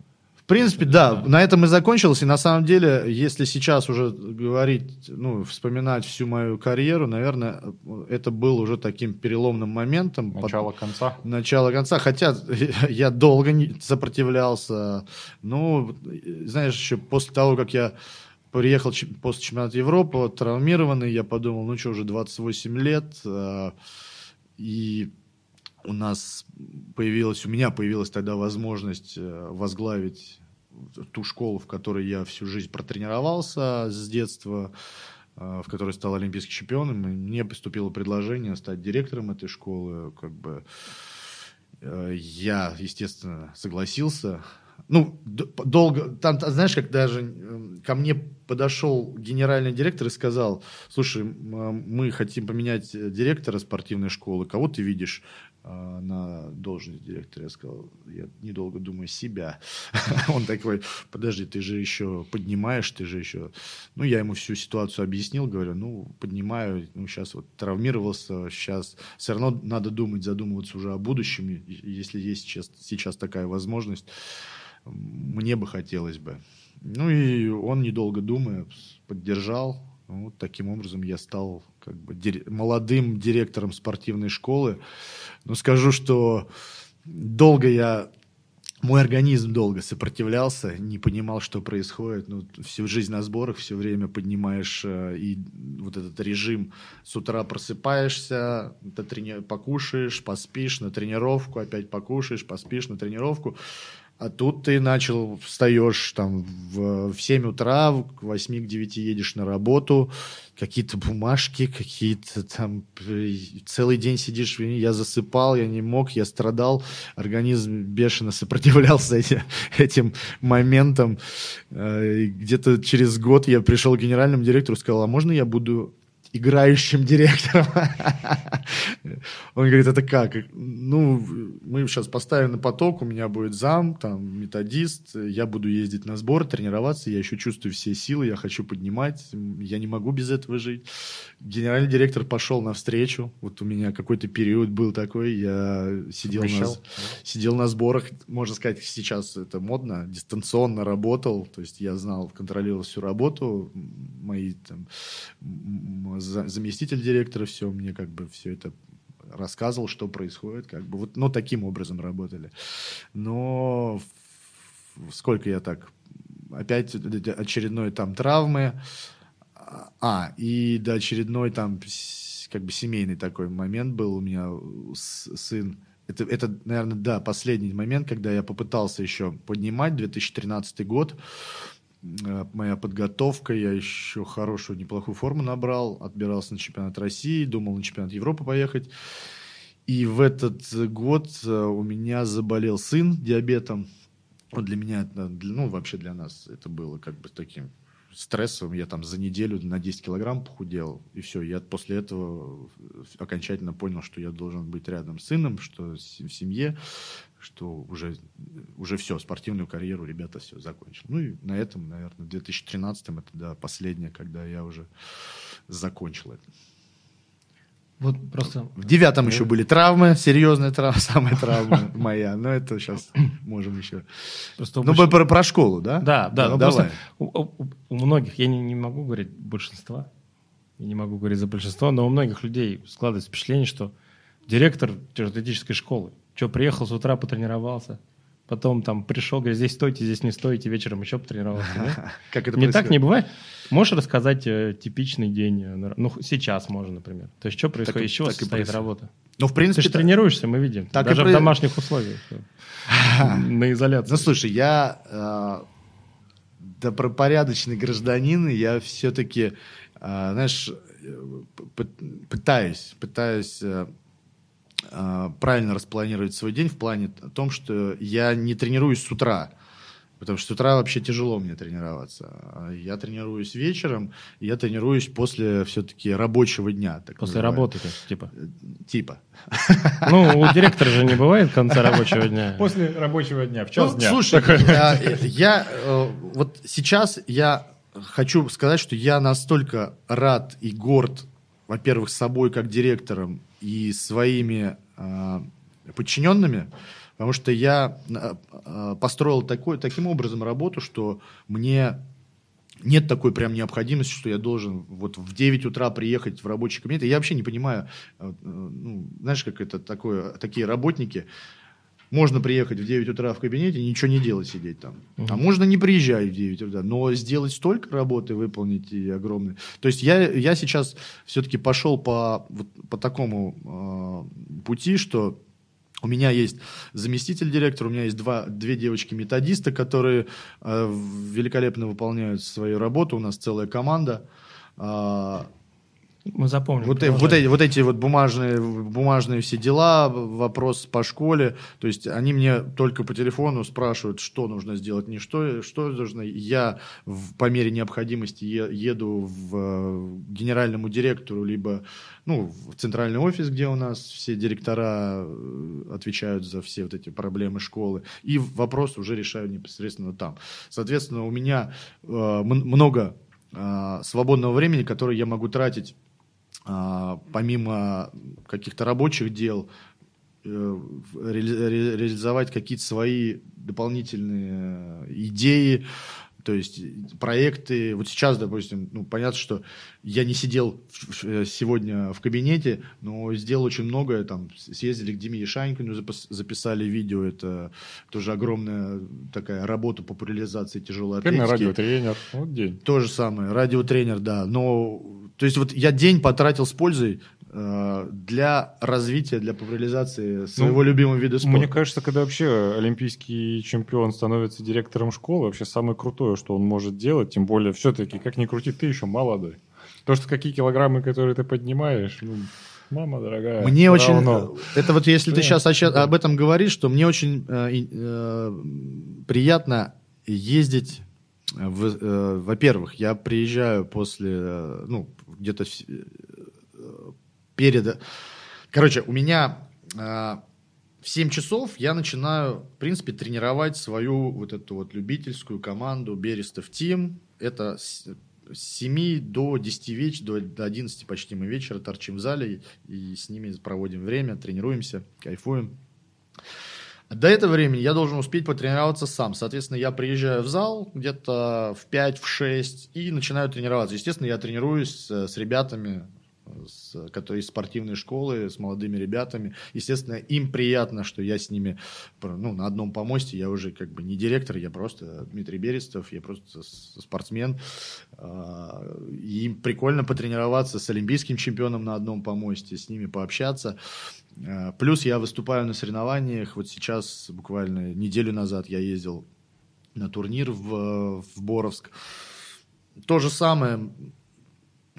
принципе, да, на этом и закончилось. И на самом деле, если сейчас уже говорить, ну, вспоминать всю мою карьеру, наверное, это был уже таким переломным моментом. Начало под... конца. Начало конца. Хотя я долго не сопротивлялся. Ну, знаешь, еще после того, как я приехал после чемпионата Европы, травмированный, я подумал, ну что, уже 28 лет, э, и у нас появилась, у меня появилась тогда возможность э, возглавить ту школу, в которой я всю жизнь протренировался с детства. в которой стал олимпийским чемпионом. Мне поступило предложение стать директором этой школы. Как бы я, естественно, согласился ну, долго, там, знаешь, как даже ко мне подошел генеральный директор и сказал, слушай, мы хотим поменять директора спортивной школы, кого ты видишь э, на должность директора? Я сказал, я недолго думаю, себя. Он такой, подожди, ты же еще поднимаешь, ты же еще... Ну, я ему всю ситуацию объяснил, говорю, ну, поднимаю, ну, сейчас вот травмировался, сейчас все равно надо думать, задумываться уже о будущем, если есть сейчас, сейчас такая возможность мне бы хотелось бы. Ну и он, недолго думая, поддержал. Вот таким образом я стал как бы дир... молодым директором спортивной школы. Но скажу, что долго я мой организм долго сопротивлялся, не понимал, что происходит. Ну, всю жизнь на сборах, все время поднимаешь э, и вот этот режим. С утра просыпаешься, ты трени... покушаешь, поспишь на тренировку, опять покушаешь, поспишь на тренировку. А тут ты начал, встаешь там в, в 7 утра, к 8 к 9 едешь на работу, какие-то бумажки, какие-то там, целый день сидишь, я засыпал, я не мог, я страдал, организм бешено сопротивлялся эти, этим моментам. Э, где-то через год я пришел к генеральному директору, сказал, а можно я буду играющим директором. Он говорит, это как? Ну, мы сейчас поставим на поток, у меня будет зам, там, методист, я буду ездить на сбор, тренироваться, я еще чувствую все силы, я хочу поднимать, я не могу без этого жить. Генеральный директор пошел навстречу, вот у меня какой-то период был такой, я сидел на, сидел на сборах, можно сказать, сейчас это модно, дистанционно работал, то есть я знал, контролировал всю работу, мои там, заместитель директора все мне как бы все это рассказывал, что происходит, как бы. Вот, ну, таким образом работали. Но сколько я так, опять очередной там травмы, а, и до очередной там как бы семейный такой момент был у меня сын, это, это, наверное, да, последний момент, когда я попытался еще поднимать, 2013 год, моя подготовка, я еще хорошую, неплохую форму набрал, отбирался на чемпионат России, думал на чемпионат Европы поехать. И в этот год э, у меня заболел сын диабетом. Вот для меня, ну, вообще для нас это было как бы таким стрессовым. Я там за неделю на 10 килограмм похудел, и все. Я после этого окончательно понял, что я должен быть рядом с сыном, что в семье, что уже, уже все, спортивную карьеру ребята все закончили. Ну и на этом, наверное, в 2013 это да, последнее, когда я уже закончил это. Вот просто... В девятом еще были травмы, серьезная травма, самая травма моя. Но это сейчас можем еще... Просто ну, больш... про, про школу, да? Да, да. Ну, давай. У, у, многих, я не, не могу говорить большинства, я не могу говорить за большинство, но у многих людей складывается впечатление, что директор атлетической школы что, приехал с утра, потренировался, потом там пришел, говорит, здесь стойте, здесь не стойте, вечером еще потренировался. Да? Как это Не так не бывает? Можешь рассказать э, типичный день? Э, ну, сейчас можно, например. То есть, что происходит, так, из чего состоит работа? Ну, в принципе... Ты же тренируешься, мы видим. Так Даже в домашних условиях. На изоляции. Ну, слушай, я э, добропорядочный гражданин, я все-таки, знаешь, пытаюсь, пытаюсь а, правильно распланировать свой день в плане том, что я не тренируюсь с утра. Потому что с утра вообще тяжело мне тренироваться. А я тренируюсь вечером, и я тренируюсь после все-таки рабочего дня. Так после работы, типа? Э, типа. Ну, у директора же не бывает конца рабочего дня. После рабочего дня, в час ну, дня. Слушай, я, я э, вот сейчас я хочу сказать, что я настолько рад и горд, во-первых, собой как директором и своими Э, подчиненными, потому что я э, э, построил такой, таким образом работу, что мне нет такой прям необходимости, что я должен вот в 9 утра приехать в рабочий кабинет. Я вообще не понимаю, ну, знаешь, как это такое, такие работники, можно приехать в 9 утра в кабинете и ничего не делать, сидеть там. Угу. А можно не приезжать в 9 утра, но сделать столько работы, выполнить и огромные. То есть я, я сейчас все-таки пошел по, вот, по такому э, пути, что у меня есть заместитель директора, у меня есть два, две девочки-методисты, которые э, великолепно выполняют свою работу. У нас целая команда. а, мы запомним. Вот, э, вот, эти, вот эти вот бумажные, бумажные все дела, вопрос по школе, то есть они мне только по телефону спрашивают, что нужно сделать, не что, что нужно. Я в, по мере необходимости еду в э, генеральному директору, либо ну, в центральный офис, где у нас все директора э, отвечают за все вот эти проблемы школы, и вопрос уже решаю непосредственно там. Соответственно, у меня э, много э, свободного времени, которое я могу тратить помимо каких-то рабочих дел, э, реализовать какие-то свои дополнительные идеи, то есть проекты. Вот сейчас, допустим, ну, понятно, что я не сидел э, сегодня в кабинете, но сделал очень многое. Там съездили к Диме Ешанькину, записали видео. Это тоже огромная такая работа по популяризации тяжелой атлетики. радиотренер. Вот день. То же самое. Радиотренер, да. Но то есть вот я день потратил с пользой э, для развития, для популяризации своего ну, любимого вида спорта. Мне кажется, когда вообще олимпийский чемпион становится директором школы, вообще самое крутое, что он может делать, тем более все-таки, как ни крути, ты еще молодой. То, что какие килограммы, которые ты поднимаешь, ну, мама дорогая. Мне очень... Равно. Это вот если ты сейчас об этом говоришь, что мне очень э, э, приятно ездить в, э, во-первых, я приезжаю после, э, ну, где-то э, перед... Короче, у меня э, в 7 часов я начинаю, в принципе, тренировать свою вот эту вот любительскую команду Берестов Тим. Это с 7 до 10 вечера, до 11 почти мы вечера торчим в зале и с ними проводим время, тренируемся, кайфуем. До этого времени я должен успеть потренироваться сам. Соответственно, я приезжаю в зал где-то в 5, в 6 и начинаю тренироваться. Естественно, я тренируюсь с, с ребятами, с, которые из спортивной школы, с молодыми ребятами. Естественно, им приятно, что я с ними ну, на одном помосте. Я уже как бы не директор, я просто Дмитрий Берестов, я просто спортсмен. А, им прикольно потренироваться с олимпийским чемпионом на одном помосте, с ними пообщаться. Э, плюс я выступаю на соревнованиях. Вот сейчас, буквально неделю назад, я ездил на турнир в, в Боровск. То же самое.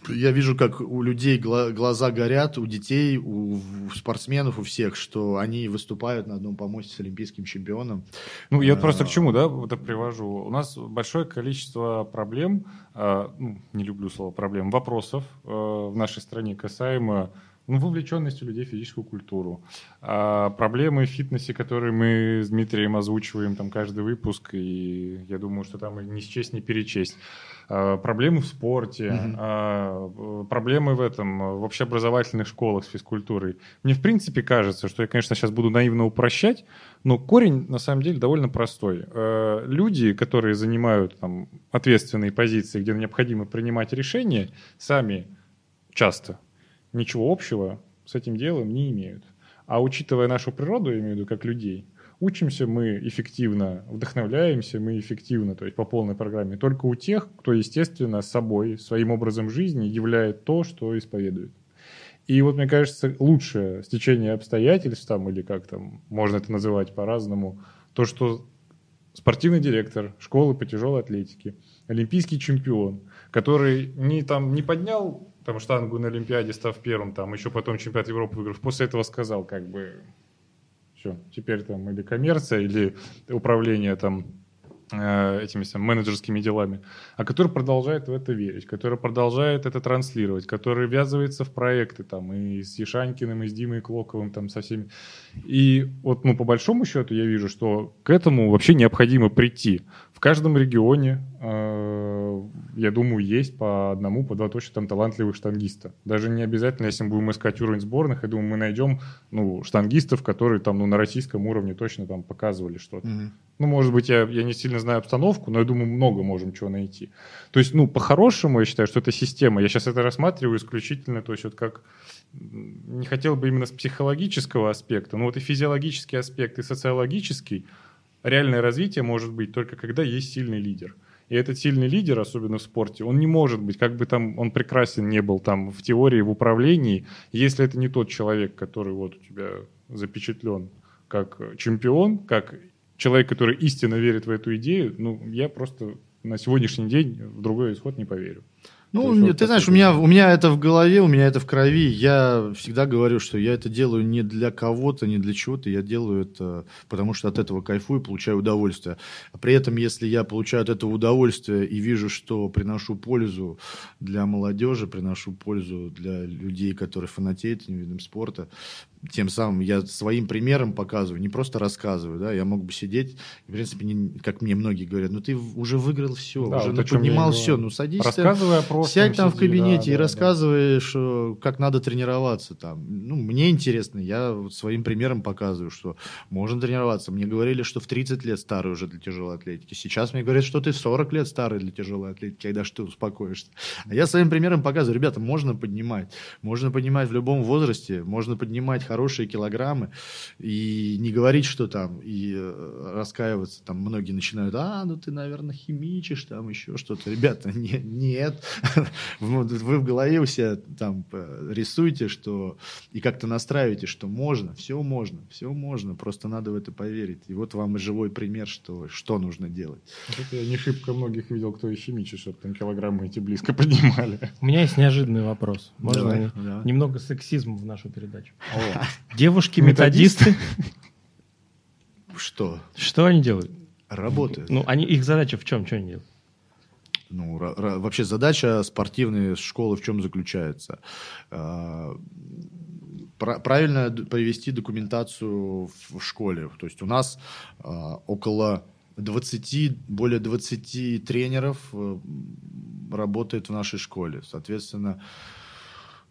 Я вижу, как у людей глаза горят, у детей, у спортсменов, у всех, что они выступают на одном помосте с олимпийским чемпионом. Ну, я просто к чему, да, это привожу. У нас большое количество проблем, э, ну, не люблю слово проблем, вопросов в нашей стране касаемо ну, вовлеченность у людей в физическую культуру. А проблемы в фитнесе, которые мы с Дмитрием озвучиваем там каждый выпуск, и я думаю, что там не счесть, не перечесть. А, проблемы в спорте, mm-hmm. а, проблемы в этом, в общеобразовательных школах с физкультурой. Мне в принципе кажется, что я, конечно, сейчас буду наивно упрощать, но корень на самом деле довольно простой. А, люди, которые занимают там, ответственные позиции, где необходимо принимать решения, сами часто ничего общего с этим делом не имеют. А учитывая нашу природу, я имею в виду как людей, учимся мы эффективно, вдохновляемся мы эффективно, то есть по полной программе, только у тех, кто, естественно, собой, своим образом жизни являет то, что исповедует. И вот, мне кажется, лучшее стечение обстоятельств, там, или как там можно это называть по-разному, то, что спортивный директор школы по тяжелой атлетике, олимпийский чемпион, который не, там, не поднял там штангу на Олимпиаде, став первым, там еще потом чемпионат Европы выиграв, после этого сказал, как бы, все, теперь там или коммерция, или управление там Э, этими там, менеджерскими делами, а который продолжает в это верить, который продолжает это транслировать, который ввязывается в проекты там и с Ешанькиным, и с Димой Клоковым, там со всеми. И вот, ну, по большому счету я вижу, что к этому вообще необходимо прийти. В каждом регионе, э, я думаю, есть по одному, по два точно там талантливых штангиста. Даже не обязательно, если мы будем искать уровень сборных, я думаю, мы найдем ну, штангистов, которые там ну, на российском уровне точно там показывали что-то. Mm-hmm. Ну, может быть, я, я не сильно знаю обстановку, но я думаю, много можем чего найти. То есть, ну, по-хорошему, я считаю, что это система. Я сейчас это рассматриваю исключительно, то есть, вот как не хотел бы именно с психологического аспекта, но вот и физиологический аспект, и социологический, реальное развитие может быть только когда есть сильный лидер. И этот сильный лидер, особенно в спорте, он не может быть, как бы там он прекрасен не был там в теории, в управлении, если это не тот человек, который вот у тебя запечатлен как чемпион, как человек, который истинно верит в эту идею, ну, я просто на сегодняшний день в другой исход не поверю. Ну, ты знаешь, у меня, у меня это в голове, у меня это в крови. Я всегда говорю, что я это делаю не для кого-то, не для чего-то. Я делаю это, потому что от этого кайфую, получаю удовольствие. А при этом, если я получаю от этого удовольствие и вижу, что приношу пользу для молодежи, приношу пользу для людей, которые фанатеют этим видом спорта, тем самым я своим примером показываю, не просто рассказываю, да, я мог бы сидеть, и, в принципе, не- как мне многие говорят, ну ты уже выиграл все, Да, уже вот говорю. все, ну садись, там, Рассказывай о прошлом. Сядь там в сиди, да, кабинете и да, да. рассказывай, что, как надо тренироваться там. Ну, мне интересно, я вот своим примером показываю, что можно тренироваться. Мне говорили, что в 30 лет старый уже для тяжелой атлетики. Сейчас мне говорят, что ты в 40 лет старый для тяжелой атлетики, когда что ты успокоишься. А я своим примером показываю, ребята, можно поднимать. Можно поднимать в любом возрасте, можно поднимать хорошие килограммы и не говорить, что там, и э, раскаиваться. Там многие начинают, а, ну ты, наверное, химичишь, там еще что-то. Ребята, не- нет. Вы в голове у себя там э, рисуете, что и как-то настраиваете, что можно, все можно, все можно, просто надо в это поверить. И вот вам и живой пример, что, что нужно делать. Вот я не шибко многих видел, кто и химичит, чтобы там килограммы эти близко поднимали. У меня есть неожиданный вопрос. Можно Давай, давай. немного сексизма в нашу передачу? О, Девушки-методисты, Что? что они делают? Работает. Ну, они, их задача в чем? Что они делают? Ну, вообще задача спортивной школы в чем заключается? А, пра- Правильно привести документацию в в школе. То есть у нас а, около 20, более 20 тренеров э, работает в нашей школе. Соответственно,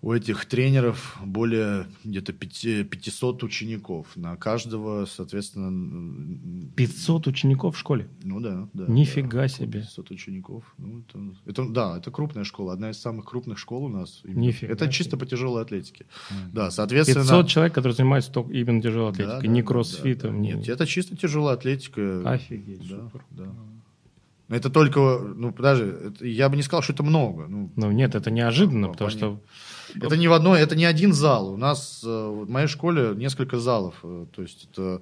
у этих тренеров более где-то 5 500 учеников. На каждого, соответственно... м, 500 учеников в школе? ну да, да. Нифига да, себе. 500 учеников. Ну, это, это- да, это крупная школа, одна из самых крупных школ у нас. Именно. Нифига это себе. чисто по тяжелой атлетике. Да, соответственно... 500 человек, которые занимаются только именно тяжелой атлетикой, да, не да, кроссфитом. да, да. не- Нет, это чисто тяжелая атлетика. Офигеть, Да, супер. да. Это только, ну, подожди, это- я бы не сказал, что это много. Ну, Ну нет, это неожиданно, Ну, потому что Это не в одной, это не один зал. У нас э, в моей школе несколько залов. э, То есть это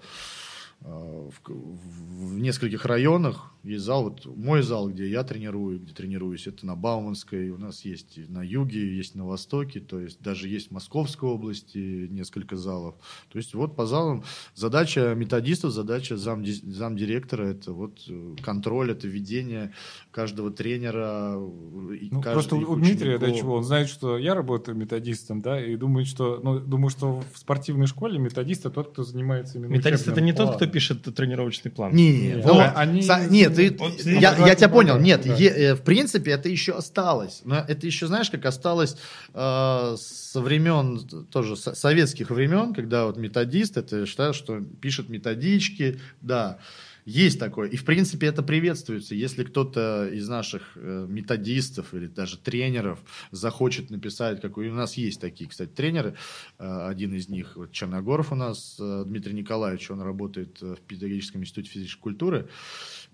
э, в, в нескольких районах есть зал. Вот мой зал, где я тренирую, где тренируюсь, это на Бауманской. У нас есть на юге, есть на востоке. То есть даже есть в Московской области несколько залов. То есть вот по залам задача методистов, задача зам, замдиректора это вот э, контроль, это ведение каждого тренера. э, и Ну, просто у Дмитрия, да, учеников. чего, он знает, что я работаю методистом, да, и думает, что, ну, думаю, что в спортивной школе методист это тот, кто занимается именно методист это не тот, кто пишет тренировочный план. Не, Нет. Да, они- са- нет, ты- Вот я, я два тебя понял. Нет, да. е- э, в принципе, это еще осталось. Но это еще, знаешь, как осталось э, со времен, тоже со- советских времен, когда вот методист, это я считаю, что пишет методички, да. Есть такое. И, в принципе, это приветствуется. Если кто-то из наших э, методистов или даже тренеров захочет написать, какой у нас есть такие, кстати, тренеры. Э, один из них, вот Черногоров у нас, Дмитрий Николаевич, он работает в педагогическом институте физической культуры.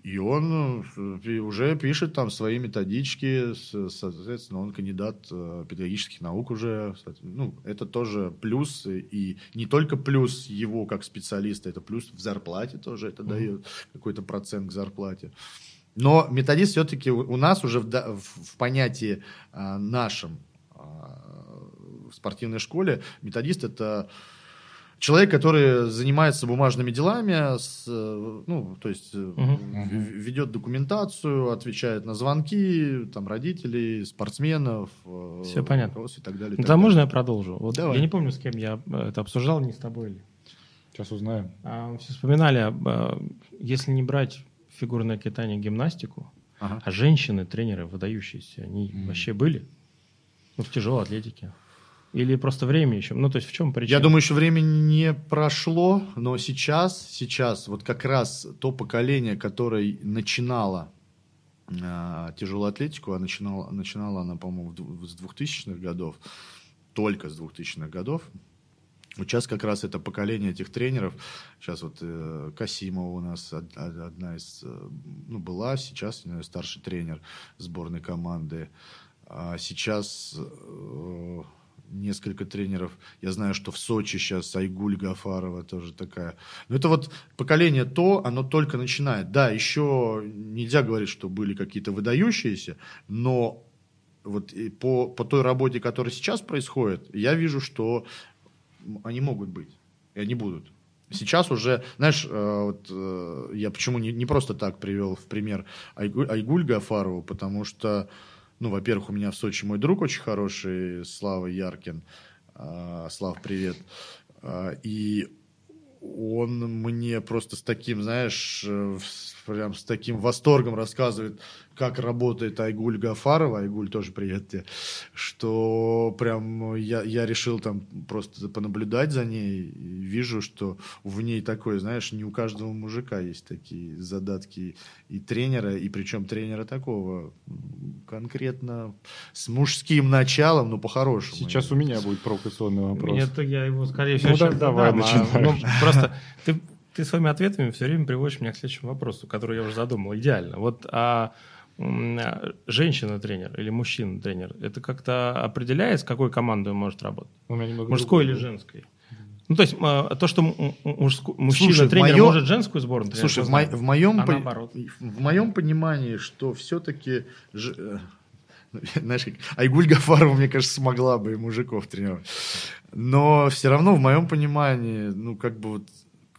И он э, уже пишет там свои методички, соответственно, он кандидат э, педагогических наук уже. Ну, это тоже плюс, и- не только плюс его как специалиста, это плюс в зарплате тоже это дает какой-то процент к зарплате. Но методист все-таки у нас уже в, в- понятии а, нашем в спортивной школе методист это человек, который занимается бумажными делами, с, э, ну, то есть э, Мгм. в- ведет документацию, отвечает на звонки там, родителей, спортсменов, э, Всё понятно. и так далее. и Ну, так да, далее. можно я продолжу? Вот Давай. я не помню, с кем я э, это обсуждал, не с тобой ли. Сейчас узнаем. А, все вспоминали, об, э, если не брать фигурное катание, гимнастику, Ага. а женщины, тренеры выдающиеся, они Мгм. вообще были? Ну, в тяжелой атлетике. Или просто время еще? Ну, то есть в чем причина? Я думаю, еще время не прошло, но сейчас, сейчас вот как раз то поколение, которое начинало а, тяжелую атлетику, а начинала, начинала она, по-моему, с 2000-х годов, только с 2000-х годов. Вот сейчас как раз это поколение этих тренеров. Сейчас вот э, Касимова у нас од- од- одна из, э, ну, была, сейчас э, старший тренер сборной команды. А сейчас э, несколько тренеров. Я знаю, что в Сочи сейчас Айгуль Гафарова тоже такая. Но это вот поколение то, оно только начинает. Да, еще нельзя говорить, что были какие-то выдающиеся, но вот по, по той работе, которая сейчас происходит, я вижу, что они могут быть, и они будут. Сейчас уже, знаешь, э, вот, э, я почему не, не просто так привел в пример Айгуль, Айгуль Гафарову, потому что, ну, во-первых, у меня в Сочи мой друг очень хороший, Слава Яркин. А, Слав, привет. А, и он мне просто с таким, знаешь, э, прям с таким восторгом рассказывает, как работает Айгуль Гафарова, Айгуль тоже привет тебе, что прям я, я решил там просто понаблюдать за ней, и вижу, что в ней такое, знаешь, не у каждого мужика есть такие задатки и тренера, и причем тренера такого конкретно с мужским началом, но по-хорошему. Сейчас у меня будет провокационный вопрос. Нет, я его, скорее всего, ну, сейчас давай, задам, начинай. а, ну, просто ты, ты своими ответами все время приводишь меня к следующему вопросу, который я уже задумал. Идеально. Вот а, женщина-тренер или мужчина-тренер, это как-то определяет, с какой командой он может работать? Мужской или другой. женской? Ну, то есть а, то, что мужчина-тренер моё- может женскую сборную тренировать, Слушай, в, мо- в моем А по- наоборот? в моем понимании, что все-таки знаешь, как Айгуль Гафарова, мне кажется, смогла бы и мужиков тренировать. Но все равно в моем понимании, ну как бы вот,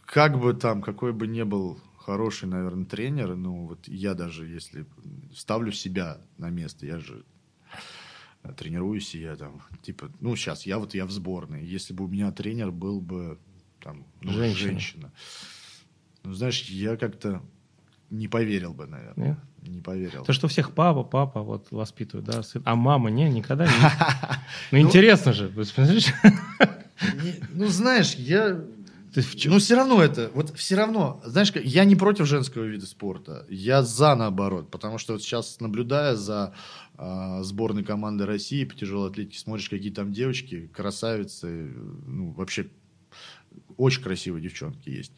как бы там, какой бы ни был хороший, наверное, тренер, ну вот я даже если ставлю себя на место, я же тренируюсь, и я там, типа, ну сейчас я вот я в сборной, если бы у меня тренер был бы там ну, Женщина. женщина. Ну, знаешь, я как-то не поверил бы, наверное. Нет? Не поверил. То, что всех папа, папа вот воспитывает, да, сын, а мама не, никогда не. Ну, интересно же, смотришь? Ну, знаешь, я... Есть в чём- Ну, все равно это, вот все равно, знаешь, я не против женского вида спорта, я за наоборот, потому что вот сейчас, наблюдая за а, сборной команды России по тяжелой атлетике, смотришь, какие там девочки, красавицы, ну, вообще очень красивые девчонки есть.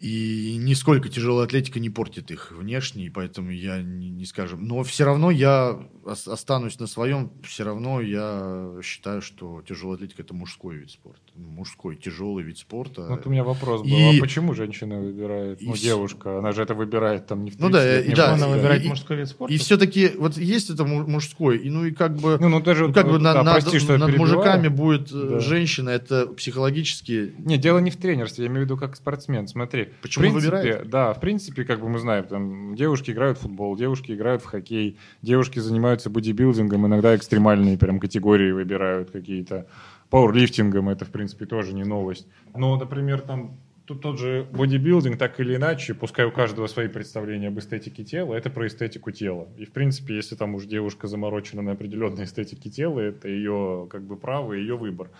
И нисколько тяжелая атлетика не портит их внешне, и поэтому я не, не скажем. Но все равно я ос- останусь на своем, все равно я считаю, что тяжелая атлетика это мужской вид спорта. Ну, Мужской, тяжелый вид спорта. Вот у меня вопрос был. И- А почему женщина выбирает? И Ну, девушка, она же это выбирает там не в 30 Ну да, лет, и да, Она 20 лет. выбирает и- мужской вид спорта? И все-таки вот есть это му- мужской, и ну и как бы, Ну, ну даже ну, как бы вот, на- да, над, прости, над перебиваю. мужиками будет э, Да. женщина, это психологически Не, дело не в тренерстве, я имею в виду как спортсмен. Смотри, Почему в принципе, выбирает? да, в принципе, как бы мы знаем, там девушки играют в футбол, девушки играют в хоккей, девушки занимаются бодибилдингом, иногда экстремальные прям категории выбирают какие-то. Пауэрлифтингом это, в принципе, тоже не новость. Но, например, там тут тот же бодибилдинг, так или иначе, пускай у каждого свои представления об эстетике тела, это про эстетику тела. И, в принципе, если там уж девушка заморочена на определенной эстетике тела, это ее как бы право, ее выбор.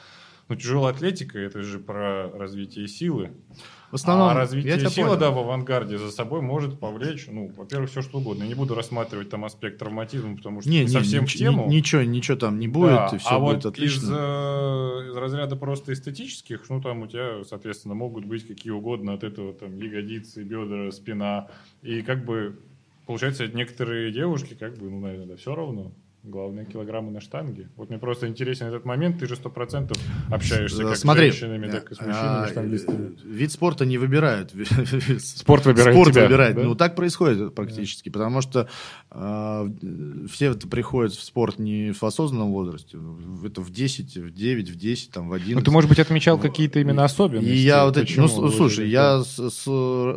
Но тяжелая атлетика это же про развитие силы. в основном... а развитие силы, понял. да, в авангарде за собой может повлечь, ну, во-первых, все что угодно. Я не буду рассматривать там аспект травматизма, потому что Не, не, совсем нич- в тему. ни- ничего, ничего там не будет, Да, и все а будет вот отлично. Из, э, из разряда просто эстетических, ну там у тебя, соответственно, могут быть какие угодно от этого там ягодицы, бедра, спина. И как бы получается, некоторые девушки, как бы, ну, наверное, все равно. Главное, килограммы на штанге. Вот мне просто интересен этот момент. Ты же сто процентов общаешься как Смотри, с женщинами, так и с а, мужчинами, штангистами. Вид спорта не выбирают. Спорт выбирает Спорт тебя, выбирает. да? Ну, так происходит практически. Потому что а, все приходят в спорт не в осознанном возрасте. Это в 10, в 9, в 10, там, в 11. Ну, ты, может быть, отмечал какие-то именно особенности. И я вот эти, ну, слушай, я с, с-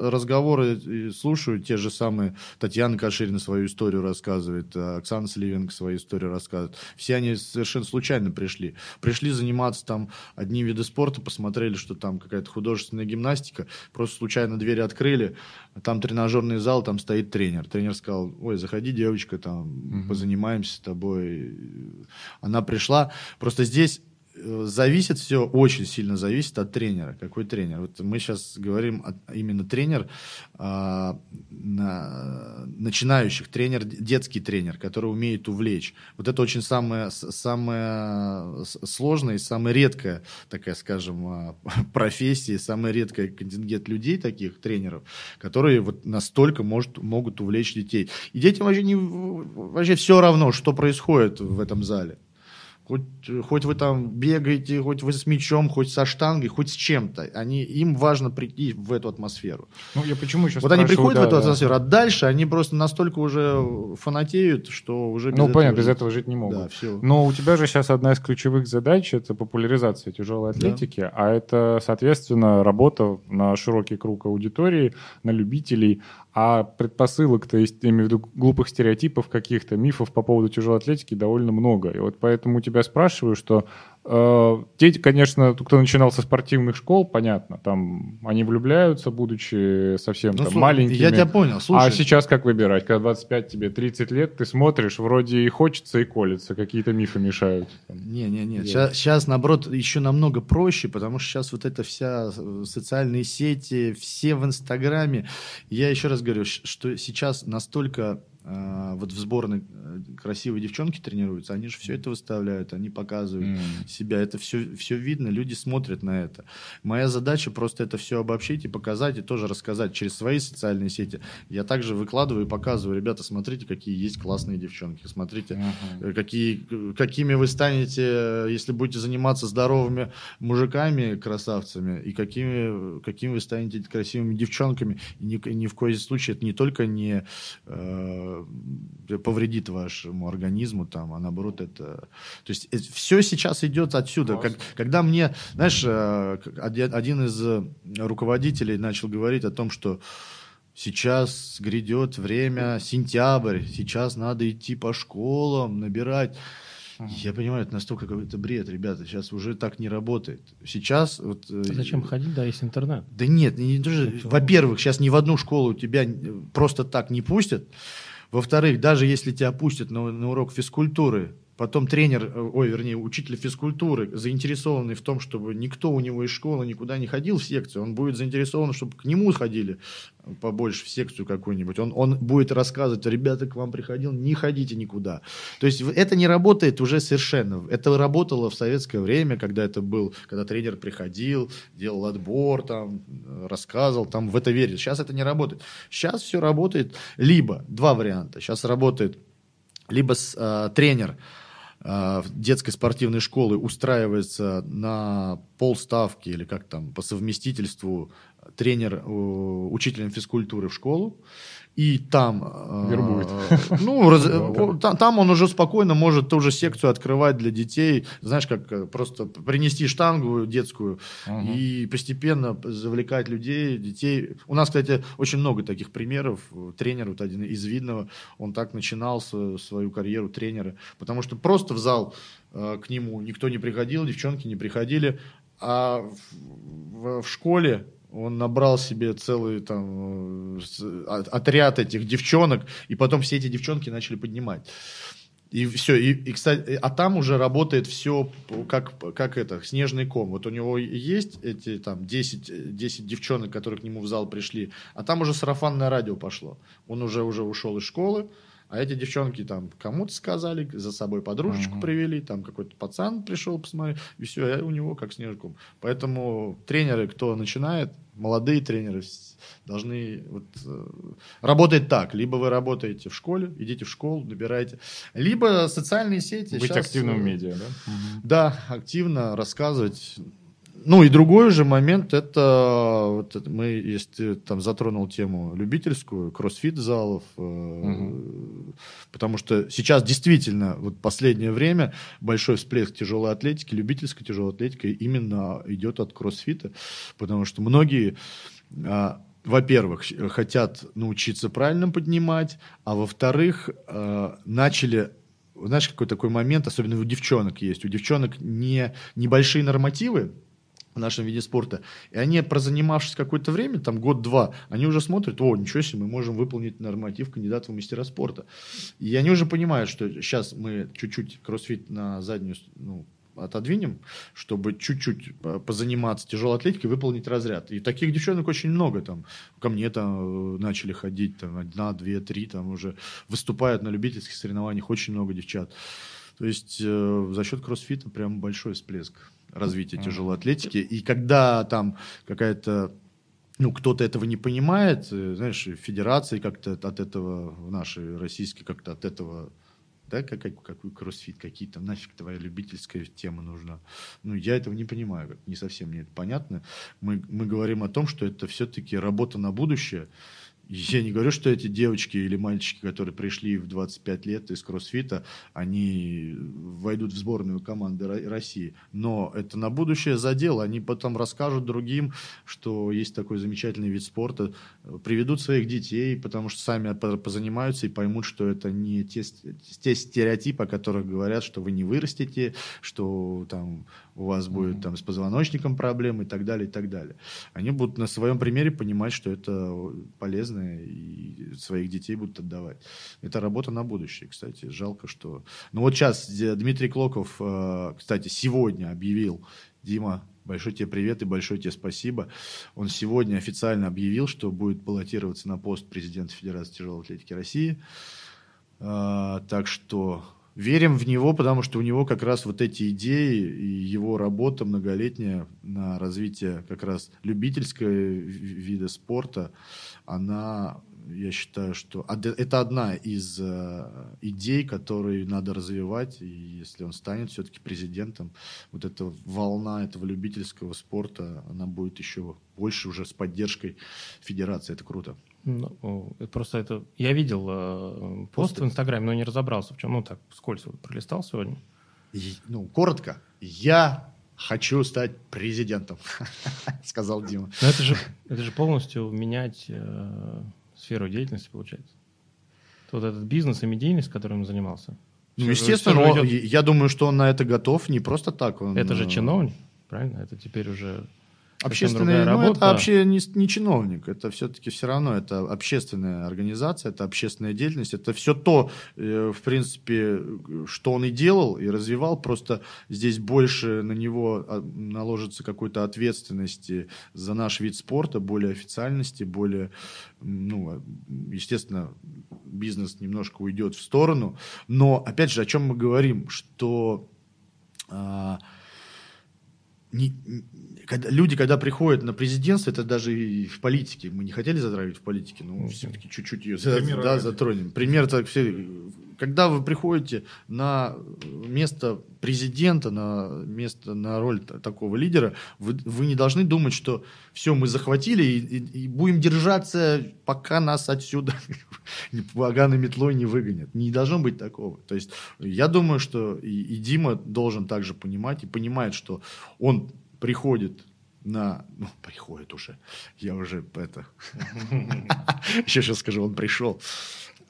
разговоры слушаю, те же самые, Татьяна Каширина свою историю рассказывает, а Оксана Сливенко свою историю рассказывает. Все они совершенно случайно пришли. Пришли заниматься там одним видом спорта, посмотрели, что там какая-то художественная гимнастика, просто случайно двери открыли, там тренажерный зал, там стоит тренер. Тренер сказал, ой, заходи, девочка, там, Мгм. позанимаемся с тобой. Она пришла. Просто здесь зависит все, очень сильно зависит от тренера. Какой тренер? Вот мы сейчас говорим о- именно тренер, а, на- начинающих, тренер, детский тренер, который умеет увлечь. Вот это очень самое, самое сложное и самая редкая, такая, скажем, а, профессия, самая редкая контингент людей, таких тренеров, которые вот настолько может, могут увлечь детей. И детям вообще, не, вообще все равно, что происходит в этом зале. Хоть, хоть вы там бегаете, хоть вы с мячом, хоть со штангой, хоть с чем-то. Они, им важно прийти в эту атмосферу. Ну, я почему еще Вот они приходят да, в эту атмосферу, да. а дальше они просто настолько уже фанатеют, что уже без Ну, понятно, без этого жить не могут. Да, все. Но у тебя же сейчас одна из ключевых задач – это популяризация тяжелой атлетики, да. а это, соответственно, работа на широкий круг аудитории, на любителей. А предпосылок, то есть, я имею в виду глупых стереотипов каких-то, мифов по поводу тяжелой атлетики довольно много. И вот поэтому тебя спрашиваю, что дети, конечно, кто начинал со спортивных школ, понятно, там они влюбляются, будучи совсем ну, там, слушай, маленькими. Я тебя понял, слушай. А сейчас как выбирать? Когда 25 тебе 30 лет, ты смотришь, вроде и хочется, и колется, какие-то мифы мешают. Не-не-не, сейчас, сейчас, наоборот, еще намного проще, потому что сейчас вот эта вся э, социальные сети, все в Инстаграме. Я еще раз говорю, что сейчас настолько вот в сборной э, красивые девчонки тренируются, они же все это выставляют, они показывают mm. себя, это все, все видно, люди смотрят на это. Моя задача просто это все обобщить и показать, и тоже рассказать через свои социальные сети. Я также выкладываю и показываю, ребята, смотрите, какие есть классные девчонки, смотрите, uh-huh. какие, какими вы станете, если будете заниматься здоровыми мужиками, красавцами, и какими, какими вы станете красивыми девчонками. И ни, ни в коем случае это не только не э, Э, повредит вашему организму, там, а наоборот это... То есть это, все сейчас идет отсюда. Как, когда мне, знаешь, э, один из э, руководителей начал говорить о том, что сейчас грядет время, сентябрь, сейчас надо идти по школам, набирать. Я понимаю, это настолько какой-то бред, ребята. Сейчас уже так не работает. Сейчас вот. А зачем ходить, да, есть интернет? Да нет, не, не, во-первых, сейчас ни в одну школу тебя просто так не пустят. Во-вторых, даже если тебя пустят на, на урок физкультуры, Потом тренер, э, ой, вернее, учитель физкультуры, заинтересованный в том, чтобы никто у него из школы никуда не ходил в секцию, он будет заинтересован, чтобы к нему ходили побольше в секцию какую-нибудь. Он, он будет рассказывать, ребята, к вам приходил, не ходите никуда. То есть это не работает уже совершенно. Это работало в советское время, когда это был, когда тренер приходил, делал отбор, там, рассказывал, там в это верит. Сейчас это не работает. Сейчас все работает либо, два варианта. Сейчас работает либо с, э, тренер Э, детской спортивной школы устраивается на полставки или как там по совместительству тренер э, учителем физкультуры в школу, и там... Э, Вербует. Ну, раз, там, там он уже спокойно может ту же секцию открывать для детей, знаешь, как просто принести штангу детскую угу. и постепенно завлекать людей, детей. У нас, кстати, очень много таких примеров. Тренер, вот один из видного, он так начинал свою карьеру тренера, потому что просто в зал э, к нему никто не приходил, девчонки не приходили, а в, в школе он набрал себе целый там э, отряд этих девчонок, и потом все эти девчонки начали поднимать. И все, и, и кстати, а там уже работает все как, как это, снежный ком. Вот у него есть эти там 10, 10 девчонок, которые к нему в зал пришли, а там уже сарафанное радио пошло. Он уже, уже ушел из школы, а эти девчонки там кому-то сказали, за собой подружечку uh-huh. привели, там какой-то пацан пришел посмотреть, и все, и у него как снежком. Поэтому тренеры, кто начинает, молодые тренеры должны вот, э, работать так. Либо вы работаете в школе, идите в школу, набирайте, либо социальные сети. Быть сейчас, активным в медиа, да? Да, активно рассказывать. Ну и другой же момент, это вот мы, если там затронул тему любительскую, кроссфит залов, угу. потому что сейчас действительно вот последнее время большой всплеск тяжелой атлетики, любительской тяжелой атлетики именно идет от кроссфита, потому что многие а, во-первых, хотят научиться правильно поднимать, а во-вторых, э, начали знаешь, какой такой момент, особенно у девчонок есть. У девчонок не небольшие нормативы, в нашем виде спорта. И они, прозанимавшись какое-то время, там год-два, они уже смотрят, о, ничего себе, мы можем выполнить норматив кандидата в мастера спорта. И они уже понимают, что сейчас мы чуть-чуть кроссфит на заднюю, ну, отодвинем, чтобы чуть-чуть позаниматься тяжелой атлетикой, выполнить разряд. И таких девчонок очень много. Там, ко мне там э, начали ходить там, одна, две, три, там уже выступают на любительских соревнованиях очень много девчат. То есть э, за счет кроссфита прям большой всплеск развития mm-hmm. тяжелой атлетики. И когда там какая-то ну, кто-то этого не понимает, э, знаешь, федерации как-то от этого, в нашей российской как-то от этого Да, какой, какой кроссфит, какие то нафиг твоя любительская тема нужна. Ну, я этого не понимаю, не совсем мне это понятно. Мы, мы говорим о том, что это все-таки работа на будущее. Я не говорю, что эти девочки или мальчики, которые пришли в 25 лет из кроссфита, они войдут в сборную команды России. Но это на будущее задел. Они потом расскажут другим, что есть такой замечательный вид спорта, приведут своих детей, потому что сами позанимаются и поймут, что это не те, те стереотипы, о которых говорят, что вы не вырастете, что там у вас будет там с позвоночником проблемы и так далее, и так далее. Они будут на своем примере понимать, что это полезно, и своих детей будут отдавать. Это работа на будущее, кстати. Жалко, что... Ну вот сейчас Дмитрий Клоков, э, кстати, сегодня объявил, Дима, большой тебе привет и большое тебе спасибо. Он сегодня официально объявил, что будет баллотироваться на пост президента Федерации тяжелой атлетики России. Э, так что верим в него, потому что у него как раз вот эти идеи и его работа многолетняя на развитие как раз любительского вида спорта, она, я считаю, что это одна из э, идей, которые надо развивать, и если он станет все-таки президентом, вот эта волна этого любительского спорта, она будет еще больше уже с поддержкой федерации, это круто. Ну, просто это... Я видел э, пост Посты? в Инстаграме, но не разобрался, в чем. Ну, так, скользь вот пролистал сегодня. И, ну, коротко. Я хочу стать президентом, сказал Дима. Но это же, это же полностью менять э, сферу деятельности, получается. Вот этот бизнес и медийность, которым он занимался. Ну, естественно, он, идет... я думаю, что он на это готов не просто так. Он, это же э, чиновник, правильно? Это теперь уже Общественный, ну, это вообще не, не чиновник, это все-таки все равно, это общественная организация, это общественная деятельность, это все то, э, в принципе, что он и делал, и развивал, просто здесь больше на него а, наложится какой-то ответственности за наш вид спорта, более официальности, более, ну, естественно, бизнес немножко уйдет в сторону, но, опять же, о чем мы говорим, что... А, не, когда, люди, когда приходят на президентство, это даже и в политике, мы не хотели затравить в политике, но mm-hmm. все-таки чуть-чуть ее да, затронем. Пример так все. Когда вы приходите на место президента, на место, на роль такого лидера, вы, вы не должны думать, что все, мы захватили и, и, и будем держаться, пока нас отсюда поганой метлой не выгонят. Не должно быть такого. То есть я думаю, что и, и Дима должен также понимать и понимает, что он приходит на... Ну, приходит уже. Я уже это... Еще сейчас скажу, он пришел.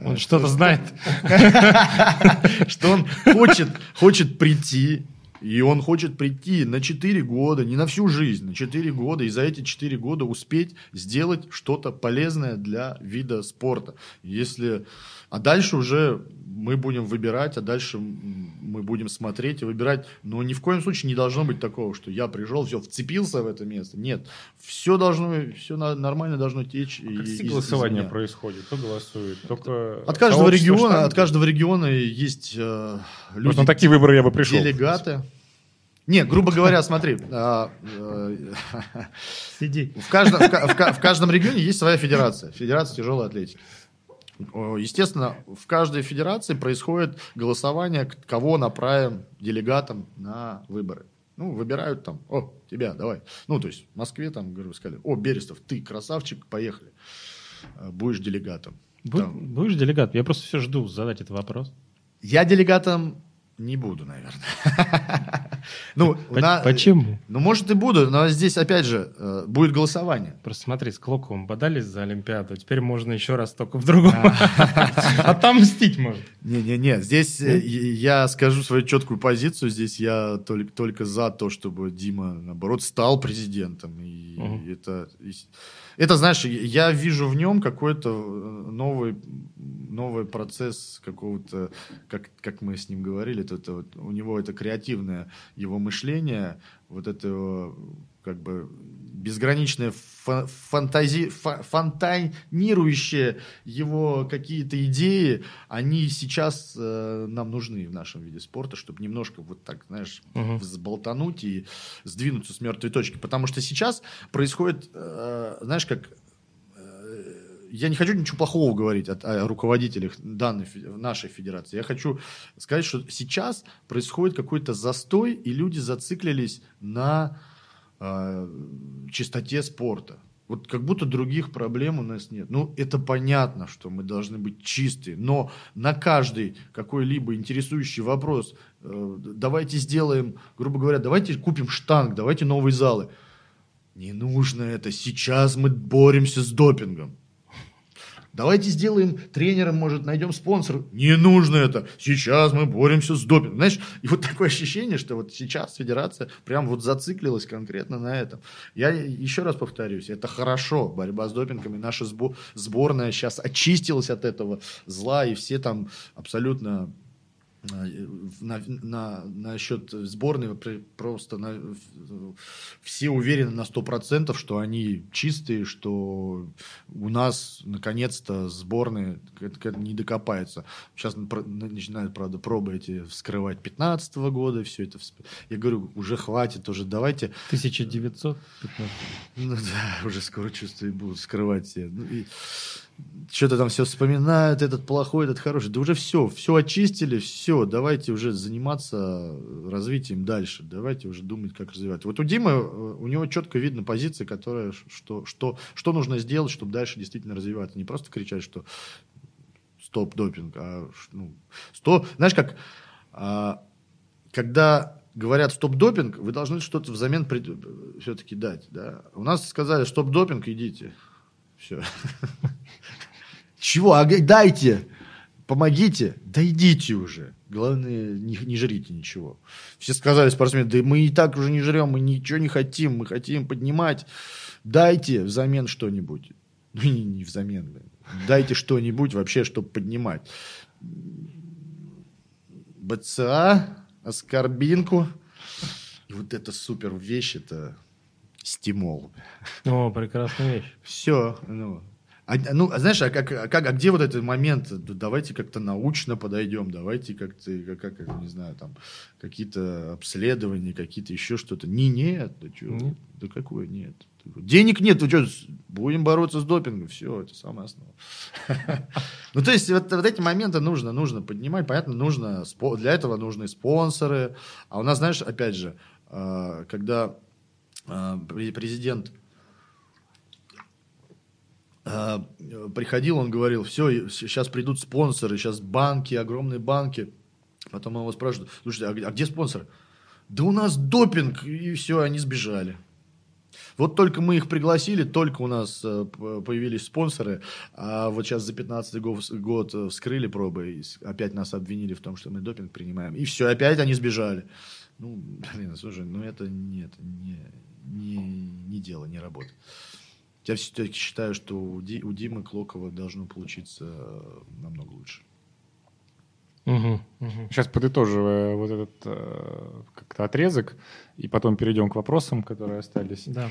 Он что-то знает. Что он хочет, хочет прийти, и он хочет прийти на 4 года, не на всю жизнь, на 4 года, и за эти 4 года успеть сделать что-то полезное для вида спорта. Если... А дальше уже мы будем выбирать, а дальше мы будем смотреть и выбирать. Но ни в коем случае не должно быть такого, что я пришел, все, вцепился в это место. Нет, все должно, все нормально должно течь. А и, как голосование происходит? Кто голосует? Только от каждого региона, штанги? от каждого региона есть э, люди. Вот на такие выборы я бы пришел. Делегаты. Не, грубо говоря, смотри, а, э, Сиди. В каждом, в, в, в каждом регионе есть своя федерация, федерация тяжелой атлетики. Естественно, в каждой федерации происходит голосование, кого направим делегатом на выборы. Ну, выбирают там, о, тебя, давай. Ну, то есть в Москве там, говорю, сказали, о, Берестов, ты красавчик, поехали. Э, будешь делегатом. Бу- будешь делегатом? Я просто все жду задать этот вопрос. Я делегатом не буду, наверное. Ну, на... Почему? Ну, может, и буду, но здесь, опять же, э, будет голосование. Просто смотри, с Клоковым бодались за Олимпиаду, теперь можно еще раз только в другом. Отомстить можно. Не-не-не, здесь э, я скажу свою четкую позицию, здесь я только, только за то, чтобы Дима, наоборот, стал президентом. И это... Это, знаешь, я вижу в нем какой-то э, новый, новый процесс какого-то, как, как мы с ним говорили, это, это вот, у него это креативное его мышление, вот это как бы безграничное фантази, фонтанирующие его какие-то идеи, они сейчас э, нам нужны в нашем виде спорта, чтобы немножко вот так, знаешь, угу. взболтануть и сдвинуться с мертвой точки. Потому что сейчас происходит, э, знаешь, как э, я не хочу ничего плохого говорить о, о руководителях данной нашей федерации. Я хочу сказать, что сейчас происходит какой-то застой, и люди зациклились на э, чистоте спорта. Вот как будто других проблем у нас нет. Ну, это понятно, что мы должны быть чистые, но на каждый какой-либо интересующий вопрос э, давайте сделаем, грубо говоря, давайте купим штанг, давайте новые залы. Не нужно это. Сейчас мы боремся с допингом. Давайте сделаем тренером, может, найдем спонсор. Не нужно это. Сейчас мы боремся с допингом. Знаешь, и вот такое ощущение, что вот сейчас федерация прям вот зациклилась конкретно на этом. Я еще раз повторюсь, это хорошо, борьба с допингом, и наша сборная сейчас очистилась от этого зла, и все там абсолютно на, на, насчет сборной просто на, все уверены на сто процентов, что они чистые, что у нас наконец-то сборные не докопается. Сейчас начинают, правда, пробы эти вскрывать 15 -го года, все это. Я говорю, уже хватит, уже давайте... 1915? Ну да, уже скоро чувствую, будут вскрывать все. Ну, и что-то там все вспоминают, этот плохой, этот хороший. Да уже все, все очистили, все, давайте уже заниматься развитием дальше, давайте уже думать, как развивать. Вот у Димы, э, у него четко видно позиция, которая, что, что, что нужно сделать, чтобы дальше действительно развиваться. Не просто кричать, что стоп допинг, а ну, сто, знаешь, как, а, когда говорят стоп допинг, вы должны что-то взамен пред... все-таки дать, да. У нас сказали стоп допинг, идите, все. Чего? А дайте! Помогите! Да идите уже. Главное, не, не жрите ничего. Все сказали спортсмены, да мы и так уже не жрем, мы ничего не хотим, мы хотим поднимать. Дайте взамен что-нибудь. Ну, не, не взамен. Дайте что-нибудь вообще, чтобы поднимать. БЦА, аскорбинку. И вот это супер вещь, это стимул. О, прекрасная вещь. Все. Ну, а, ну, знаешь, а, как, а, как, а где вот этот момент? Давайте как-то научно подойдем, давайте как-то, как, как, не знаю, там, какие-то обследования, какие-то еще что-то. Не, нет, да, что, нет. да какое нет. Денег нет, что, будем бороться с допингом, все, это самое основное. Ну, то есть, вот, вот эти моменты нужно, нужно поднимать, понятно, нужно, для этого нужны спонсоры, а у нас, знаешь, опять же, а, когда а, президент а, приходил, он говорил, все, сейчас придут спонсоры, сейчас банки, огромные банки. Потом его спрашивают, слушайте, а, а где спонсоры? Да у нас допинг, и все, они сбежали. Вот только мы их пригласили, только у нас э, появились спонсоры, а вот сейчас за 15 год вскрыли пробы, и опять нас обвинили в том, что мы допинг принимаем. И все, опять они сбежали. Ну, блин, слушай, ну это нет, не, не, не дело, не работа. Я все-таки считаю, что у, Ди, у Димы Клокова должно получиться э, намного лучше. Угу, угу. Сейчас подытоживая вот этот э, как-то отрезок, и потом перейдем к вопросам, которые остались. Да.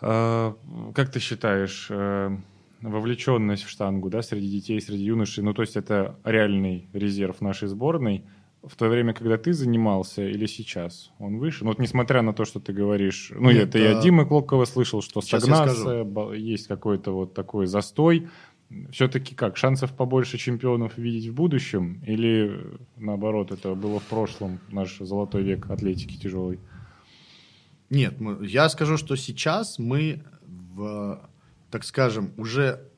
Э, как ты считаешь, э, вовлеченность в штангу да, среди детей, среди юношей, ну то есть это реальный резерв нашей сборной – в то время, когда ты занимался, или сейчас он выше? Ну вот несмотря на то, что ты говоришь, ну Нет, это да. я Димы Клокова слышал, что сейчас стагнация, есть какой-то вот такой застой. Все-таки как, шансов побольше чемпионов видеть в будущем? Или наоборот, это было в прошлом, наш золотой век атлетики тяжелой? Нет, я скажу, что сейчас мы в, так скажем, уже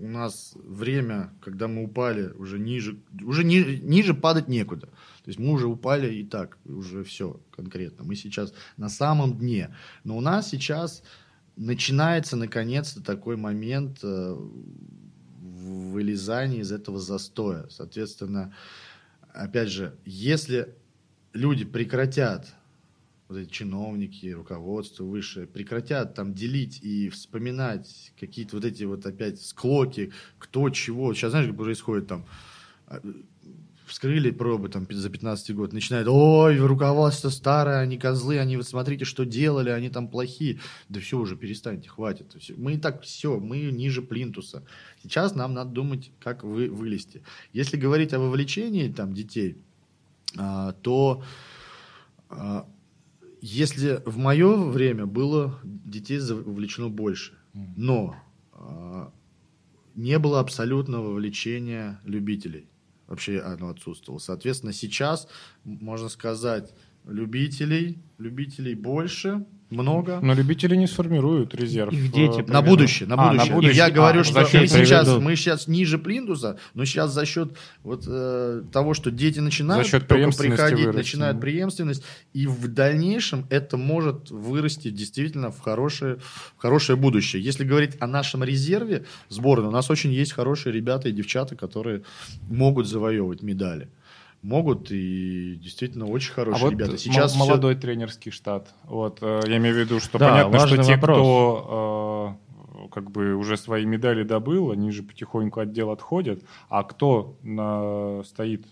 у нас время, когда мы упали уже ниже, уже ни, ниже падать некуда. То есть мы уже упали и так, уже все конкретно. Мы сейчас на самом дне. Но у нас сейчас начинается наконец-то такой момент э, вылезания из этого застоя. Соответственно, опять же, если люди прекратят вот эти чиновники, руководство высшее прекратят там делить и вспоминать какие-то вот эти вот опять склоки, кто чего. Сейчас знаешь, как происходит там, а, вскрыли пробы там за 15 год, начинают, ой, руководство старое, они козлы, они вот смотрите, что делали, они там плохие. Да все уже, перестаньте, хватит. Мы и так все, мы ниже плинтуса. Сейчас нам надо думать, как вы вылезти. Если говорить о вовлечении там детей, а, то а, если в мое время было детей вовлечено больше, но э, не было абсолютного вовлечения любителей. Вообще оно отсутствовало. Соответственно, сейчас, можно сказать, любителей, любителей больше, много. Но любители не сформируют резерв. Их дети э, На будущее, на А, на будущее. И будущее. я говорю, А, что мы сейчас, мы сейчас ниже плинтуса, но сейчас за счет вот э, того, что дети начинают За счет только приходить, вырасти, начинают преемственность, и в дальнейшем это может вырасти действительно в хорошее, в хорошее будущее. Если говорить о нашем резерве сборной, у нас очень есть хорошие ребята и девчата, которые могут завоевывать медали. Могут и действительно очень А хорошие вот ребята. Сейчас молодой тренерский штат. Вот, э, я имею в виду, что Да, понятно, что те, вопрос. кто э, как бы уже свои медали добыл, они же потихоньку от дел отходят. А кто на- стоит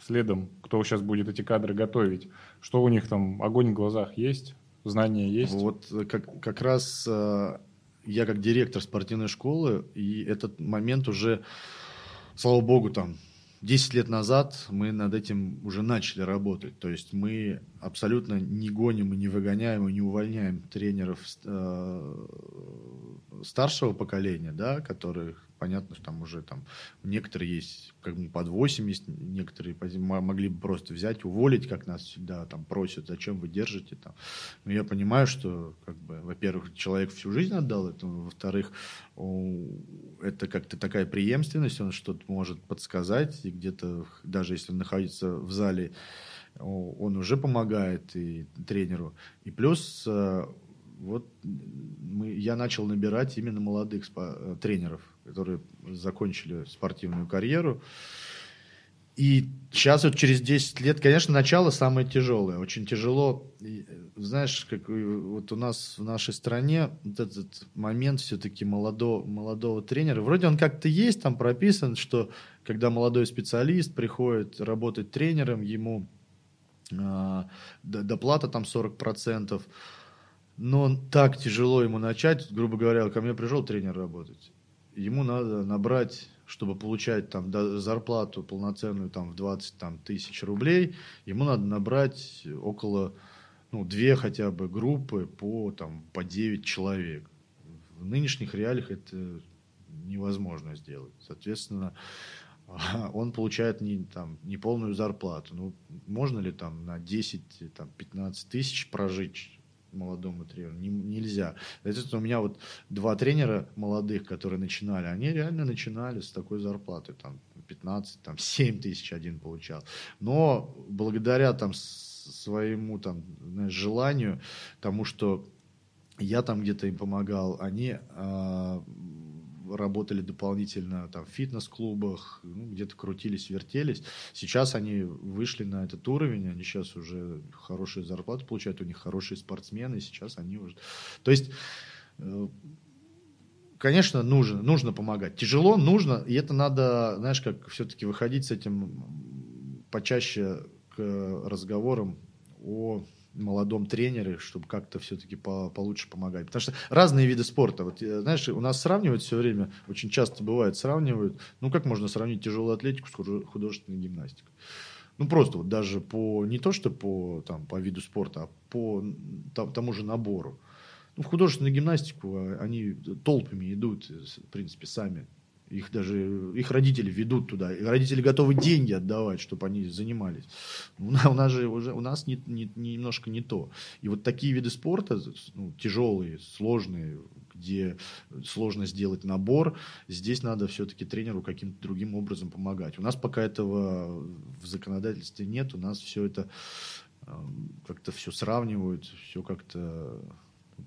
следом, кто сейчас будет эти кадры готовить? Что у них там, огонь в глазах есть? Знания есть? Вот э, как, как раз я как директор спортивной школы, и этот момент уже, слава богу, там 10 лет назад мы над этим уже начали работать. То есть мы абсолютно не гоним и не выгоняем и не увольняем тренеров э, старшего поколения, да, которых понятно, что там уже там некоторые есть как бы под 80, некоторые могли бы просто взять, уволить, как нас всегда там просят, зачем вы держите там. Но я понимаю, что, как бы, во-первых, человек всю жизнь отдал этому, во-вторых, это как-то такая преемственность, он что-то может подсказать, и где-то, даже если находится в зале, он уже помогает и тренеру. И плюс э, вот мы, я начал набирать именно молодых спа- э, тренеров, которые закончили спортивную карьеру. И сейчас вот через 10 лет, конечно, начало самое тяжелое. Очень тяжело. Э, знаешь, как вот у нас в нашей стране вот этот момент все-таки молодого, молодого тренера. Вроде он как-то есть, там прописан, что когда молодой специалист приходит работать тренером, ему доплата там 40%. Но так тяжело ему начать, грубо говоря, ко мне пришел тренер работать. Ему надо набрать, чтобы получать там зарплату полноценную там в 20 там, тысяч рублей, ему надо набрать около ну, две хотя бы группы по, там, по 9 человек. В нынешних реалиях это невозможно сделать. Соответственно, он получает не, там, не полную зарплату. Ну, можно ли там на 10-15 тысяч прожить молодому тренеру? Не- нельзя. Соответственно, у меня вот два тренера молодых, которые начинали, они реально начинали с такой зарплаты, там, 15, там, 7 тысяч один получал. Но благодаря там своему там, знаешь, желанию, тому, что я там где-то им помогал, они а, работали дополнительно там, в фитнес-клубах, ну, где-то крутились, вертелись. Сейчас они вышли на этот уровень, они сейчас уже хорошие зарплаты получают, у них хорошие спортсмены, сейчас они уже... То есть, э, конечно, нужно, нужно помогать. Тяжело, нужно, и это надо, знаешь, как все-таки выходить с этим почаще к разговорам о молодом тренере, чтобы как-то все-таки по- получше помогать. Потому что разные виды спорта. Вот, э, знаешь, у нас сравнивают все время, очень часто бывает, сравнивают, ну как можно сравнить тяжелую атлетику с худо- художественной гимнастикой? Ну просто вот даже по, не то что по, там, по виду спорта, а по там- тому же набору. Ну, в художественную гимнастику а, они толпами идут, э, в принципе, сами. Их даже, их родители ведут туда. И родители готовы деньги отдавать, чтобы они занимались. У нас, у нас же уже, у нас не, не- немножко не то. И вот такие виды спорта, ну, тяжелые, сложные, где сложно сделать набор, здесь надо все-таки тренеру каким-то другим образом помогать. У нас пока этого в законодательстве нет, у нас все это э, как-то все сравнивают, все как-то,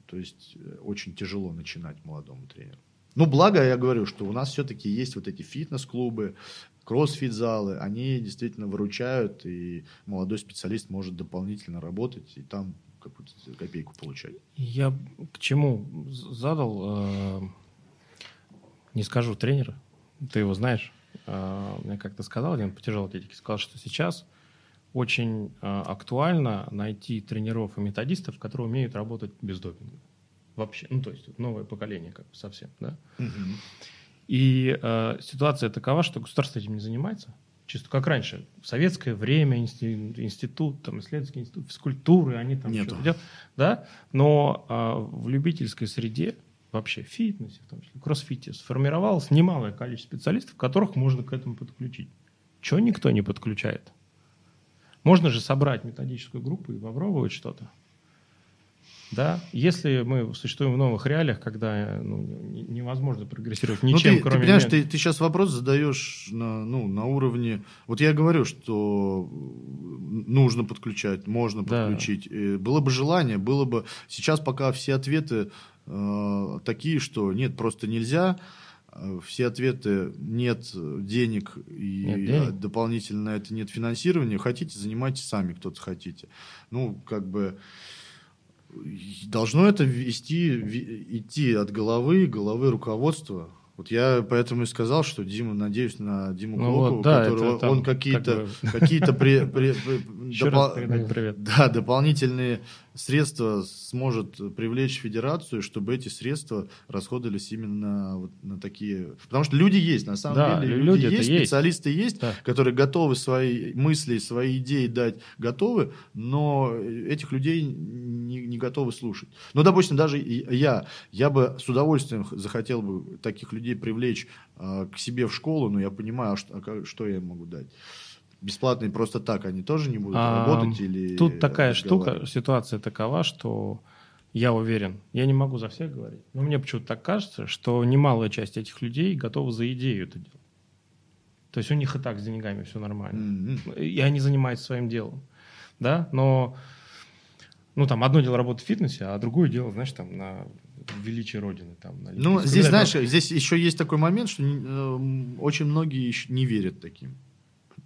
то есть э, очень тяжело начинать молодому тренеру. Ну, благо, я говорю, что у нас все-таки есть вот эти фитнес-клубы, кроссфит-залы, они действительно выручают, и молодой специалист может дополнительно работать и там какую-то копейку получать. Я к чему задал, э, не скажу тренера, ты его знаешь. Э, Мне как-то сказал один по тяжелой сказал, что сейчас очень э, актуально найти тренеров и методистов, которые умеют работать без допинга. Вообще, ну то есть новое поколение как бы совсем, да. И э, ситуация такова, что государство этим не занимается. Чисто как раньше, в советское время инсти- институт, там, исследовательский институт физкультуры, они там Нету. что-то делают, да, но э, в любительской среде вообще в фитнесе, в том числе, кроссфите, сформировалось немалое количество специалистов, которых можно к этому подключить. Чего никто не подключает? Можно же собрать методическую группу и попробовать что-то. Да, если мы существуем в новых реалиях, когда ну, невозможно прогрессировать ничем, ну, ты, кроме... Ты понимаешь, ты, ты сейчас вопрос задаешь на, ну, на уровне... Вот я говорю, что нужно подключать, можно подключить. Да. Было бы желание, было бы... Сейчас пока все ответы э, такие, что нет, просто нельзя. Все ответы нет денег и нет денег. дополнительно это нет финансирования. Хотите, занимайтесь сами, кто-то хотите. Ну, как бы должно это вести, идти от головы, головы руководства. Вот я поэтому и сказал, что Дима, надеюсь на Диму ну Клокову, вот, да, который там, он какие-то как бы... какие-то при, при, при, допол... да, дополнительные средства сможет привлечь федерацию, чтобы эти средства расходовались именно вот на такие... Потому что люди есть, на самом да, деле. Люди, люди есть, есть, специалисты есть, да. которые готовы свои мысли, свои идеи дать, готовы, но этих людей не, не готовы слушать. Ну, допустим, даже я, я бы с удовольствием захотел бы таких людей привлечь э, к себе в школу, но я понимаю, а что, а что я им могу дать? Бесплатные просто так они тоже не будут а, работать или тут такая штука ситуация такова что я уверен я не могу за всех говорить но мне почему-то так кажется что немалая часть этих людей готова за идею это делать. То есть у них и так с деньгами все нормально. Mm-hmm. и они занимаются своим делом да но ну там одно дело работать в фитнесе а другое дело знаешь там на величие Родины. Там, на ну, здесь, знаешь, здесь еще есть такой момент, что э, очень многие еще не верят таким.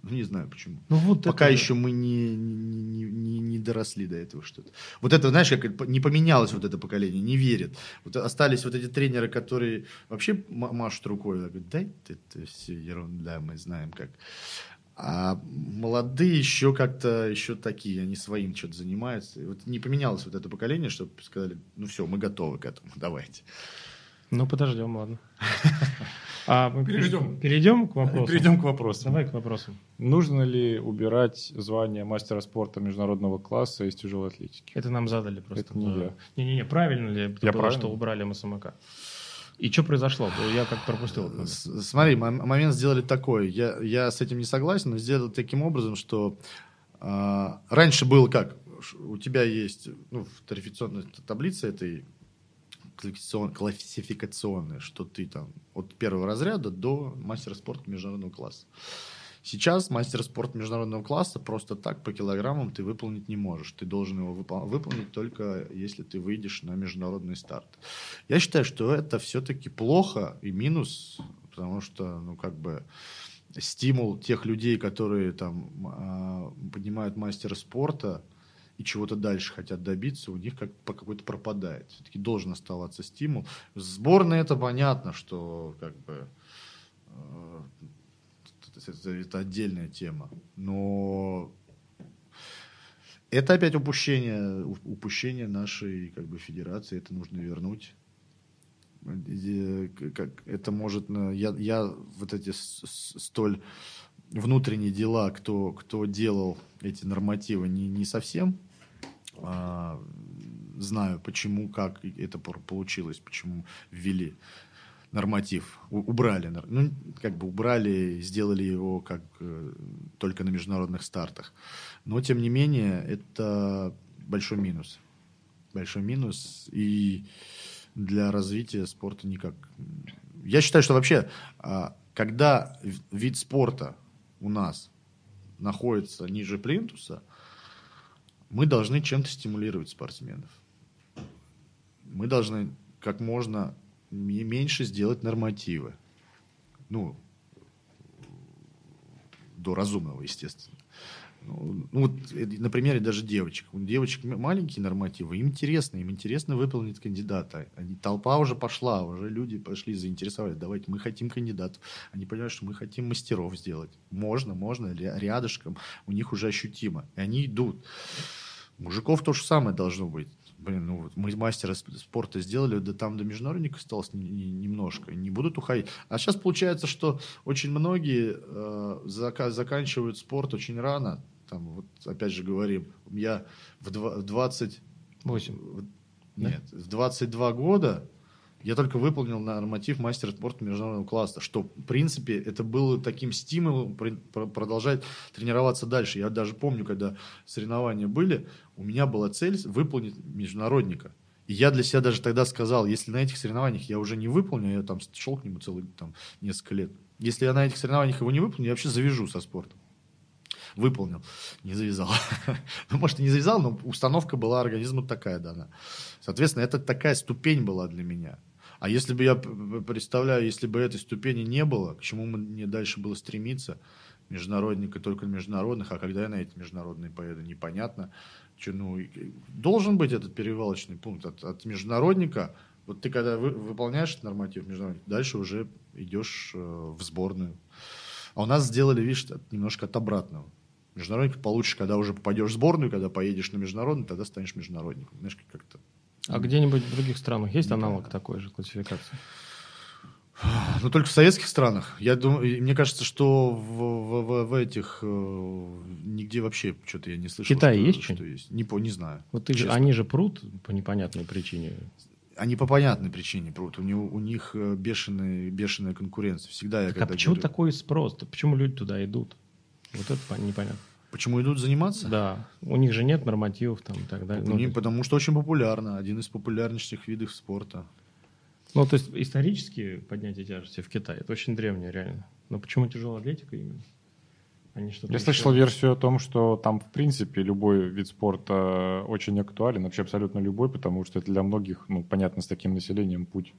Ну, не знаю почему. Ну, вот Пока это... еще мы не, не, не, не доросли до этого что-то. Вот это, знаешь, как не поменялось вот это поколение, не верит. Вот остались вот эти тренеры, которые вообще машут рукой, говорят, дай это все ерунда, мы знаем как. А молодые еще как-то еще такие, они своим что-то занимаются. И вот не поменялось вот это поколение, чтобы сказали, ну все, мы готовы к этому, давайте. Ну, подождем, ладно. А мы перейдем. Перейдем к вопросу. Перейдем к вопросу. Давай к вопросу. Нужно ли убирать звание мастера спорта международного класса из тяжелой атлетики? Это нам задали просто. Это не я. Не-не-не, правильно ли я было, правильно? что убрали МСМК? И что произошло? Я как пропустил. Смотри, момент сделали такой. Я, я с этим не согласен, но сделали таким образом, что э, раньше было как? У тебя есть ну, в тарификационной таблице этой классификационные, что ты там от первого разряда до мастера спорта международного класса. Сейчас мастер спорта международного класса просто так по килограммам ты выполнить не можешь. Ты должен его выпол- выполнить только если ты выйдешь на международный старт. Я считаю, что это все-таки плохо и минус, потому что, ну, как бы стимул тех людей, которые там э, поднимают мастера спорта, и чего-то дальше хотят добиться, у них как по какой-то пропадает. Все-таки должен оставаться стимул. Сборная это понятно, что как бы э, это, это отдельная тема. Но это опять упущение, упущение нашей как бы, федерации, это нужно вернуть. Как, это может... Я, я вот эти столь внутренние дела, кто, кто делал эти нормативы, не, не совсем а, знаю, почему, как это получилось, почему ввели норматив, убрали, ну, как бы убрали, сделали его как э, только на международных стартах. Но, тем не менее, это большой минус. Большой минус, и для развития спорта никак. Я считаю, что вообще, а, когда вид спорта у нас находится ниже плинтуса, мы должны чем-то стимулировать спортсменов. Мы должны как можно меньше сделать нормативы. Ну, до разумного, естественно. Ну, ну вот на примере даже девочек. У девочек маленькие нормативы, им интересно, им интересно выполнить кандидата. Они, толпа уже пошла, уже люди пошли заинтересовались. Давайте, мы хотим кандидатов. Они понимают, что мы хотим мастеров сделать. Можно, можно, рядышком. У них уже ощутимо. И они идут. Мужиков то же самое должно быть. Блин, ну вот мы мастера спорта сделали, да там до международника осталось немножко. Не будут уходить. А сейчас получается, что очень многие э, зака- заканчивают спорт очень рано. Там вот опять же говорим, я в 20... 8. Нет, да? в 22 года Я только выполнил норматив мастера спорта международного класса, что, в принципе, это было таким стимулом продолжать тренироваться дальше. Я даже помню, когда соревнования были, у меня была цель выполнить международника. И я для себя даже тогда сказал, если на этих соревнованиях я уже не выполню, я там шел к нему целый там, несколько лет. Если я на этих соревнованиях его не выполню, я вообще завяжу со спортом. Выполнил, не завязал. ну, может, и не завязал, но установка была организму такая дана. Соответственно, это такая ступень была для меня. А если бы я представляю, если бы этой ступени не было, к чему мне дальше было стремиться, международника только международных, а когда я на эти международные поеду, непонятно. Что, ну, должен быть этот перевалочный пункт от, от международника. Вот ты когда вы, выполняешь норматив международный, дальше уже идешь э, в сборную. А у нас сделали, видишь, немножко от обратного. Международник получишь, когда уже попадешь в сборную, когда поедешь на международный, тогда станешь международником. Знаешь, как-то. А где-нибудь в других странах есть аналог такой же классификации? Ну, только в советских странах. Я думаю, мне кажется, что в, в, в этих э, нигде вообще что-то я не слышал. В Китае что, есть что есть? Не, по, не знаю. Вот ты же, они же прут по непонятной причине. Они по понятной причине прут. У, него, у них э, бешеная, бешеная конкуренция. Всегда я так а почему говорю... такой спрос? Почему люди туда идут? Вот это непонятно. Почему идут заниматься? Да. У них же нет нормативов там и так далее. Ну, потому что очень популярно. Один из популярнейших видов спорта. Ну, то есть исторически поднятие тяжести в Китае, это очень древнее реально. Но почему тяжелая атлетика именно? Они что Я слышал версию о том, что там, в принципе, любой вид спорта очень актуален, вообще абсолютно любой, потому что это для многих, ну, понятно, с таким населением путь.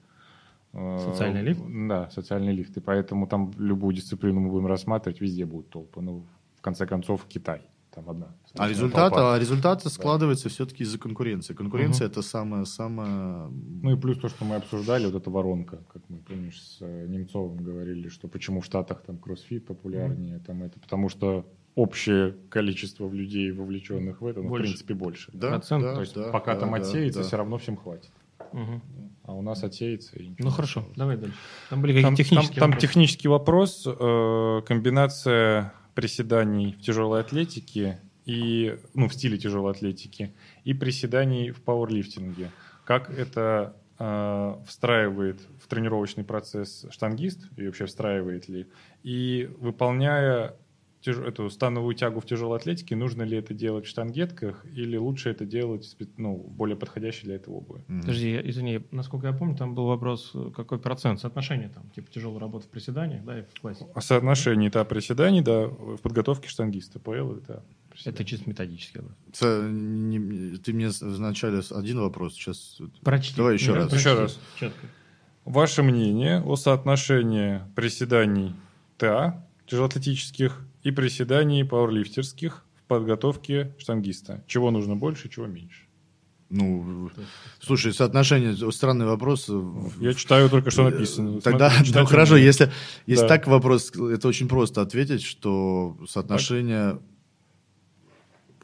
Э, социальный лифт? Да, социальный лифт. И поэтому там любую дисциплину мы будем рассматривать, везде будут толпы. Ну, в конце концов, Китай там одна. А результат, а результаты да. складываются все-таки из-за конкуренции. Конкуренция угу. это самое, самое... Ну и плюс то, что мы обсуждали, вот эта воронка, как мы, помнишь, с э, Немцовым говорили, что почему в Штатах там кроссфит популярнее, угу. там это, потому что общее количество людей, вовлеченных в это, ну, в принципе, больше. Да, Процент, да, то есть да, пока да, там да, отсеется, да. все равно всем хватит. Угу. А у нас отсеется. И ну хорошо, давай дальше. Там были какие-то технические там, там технический вопрос, э, комбинация приседаний в тяжелой атлетике и, ну, в стиле тяжелой атлетики, и приседаний в пауэрлифтинге. Как это э, встраивает в тренировочный процесс штангист, и вообще встраивает ли, и выполняя тяж... эту становую тягу в тяжелой атлетике, нужно ли это делать в штангетках или лучше это делать ну, более подходящей для этого обуви? Mm-hmm. Подожди, извини, насколько я помню, там был вопрос, какой процент соотношения там, типа тяжелой работы в приседаниях, да, и в классе? Соотношение, да, приседаний, да, в подготовке штангиста, ПЛ, да. Это чисто методически. Это не, ты мне вначале один вопрос, сейчас... Прочти. Давай еще раз. Прочти. Еще раз. Четко. Ваше мнение о соотношении приседаний ТА, тяжелоатлетических, и приседаний пауэрлифтерских в подготовке штангиста. Чего нужно больше, чего меньше? Ну, слушай, соотношение, странный вопрос. Я читаю только, что написано. Тогда, ну хорошо, если, если да. так вопрос, это очень просто ответить, что соотношение... Так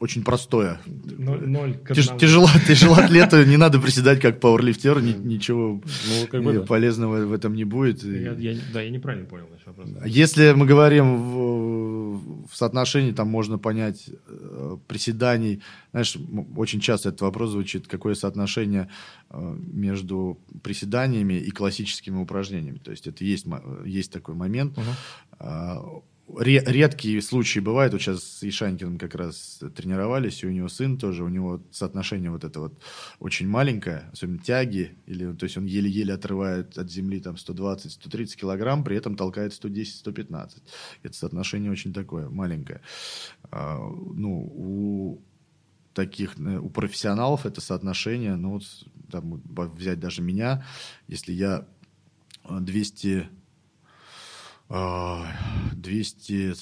очень простое. Ноль, ноль Тяж, тяжело, тяжело атлету не надо приседать как пауэрлифтер, ни, ничего ну, как бы, да. полезного в этом не будет. Я, я, да, я неправильно понял наш вопрос. Если мы говорим в, в соотношении, там можно понять э, приседаний. Знаешь, очень часто этот вопрос звучит, какое соотношение э, между приседаниями и классическими упражнениями. То есть это есть, есть такой момент. Угу редкие случаи бывают. Вот сейчас с Ишанькиным как раз тренировались, и у него сын тоже, у него соотношение вот это вот очень маленькое, особенно тяги, или, то есть он еле-еле отрывает от земли там 120-130 килограмм, при этом толкает 110-115. Это соотношение очень такое маленькое. А, ну, у таких, э, у профессионалов это соотношение, ну вот там, взять даже меня, если я 200 200,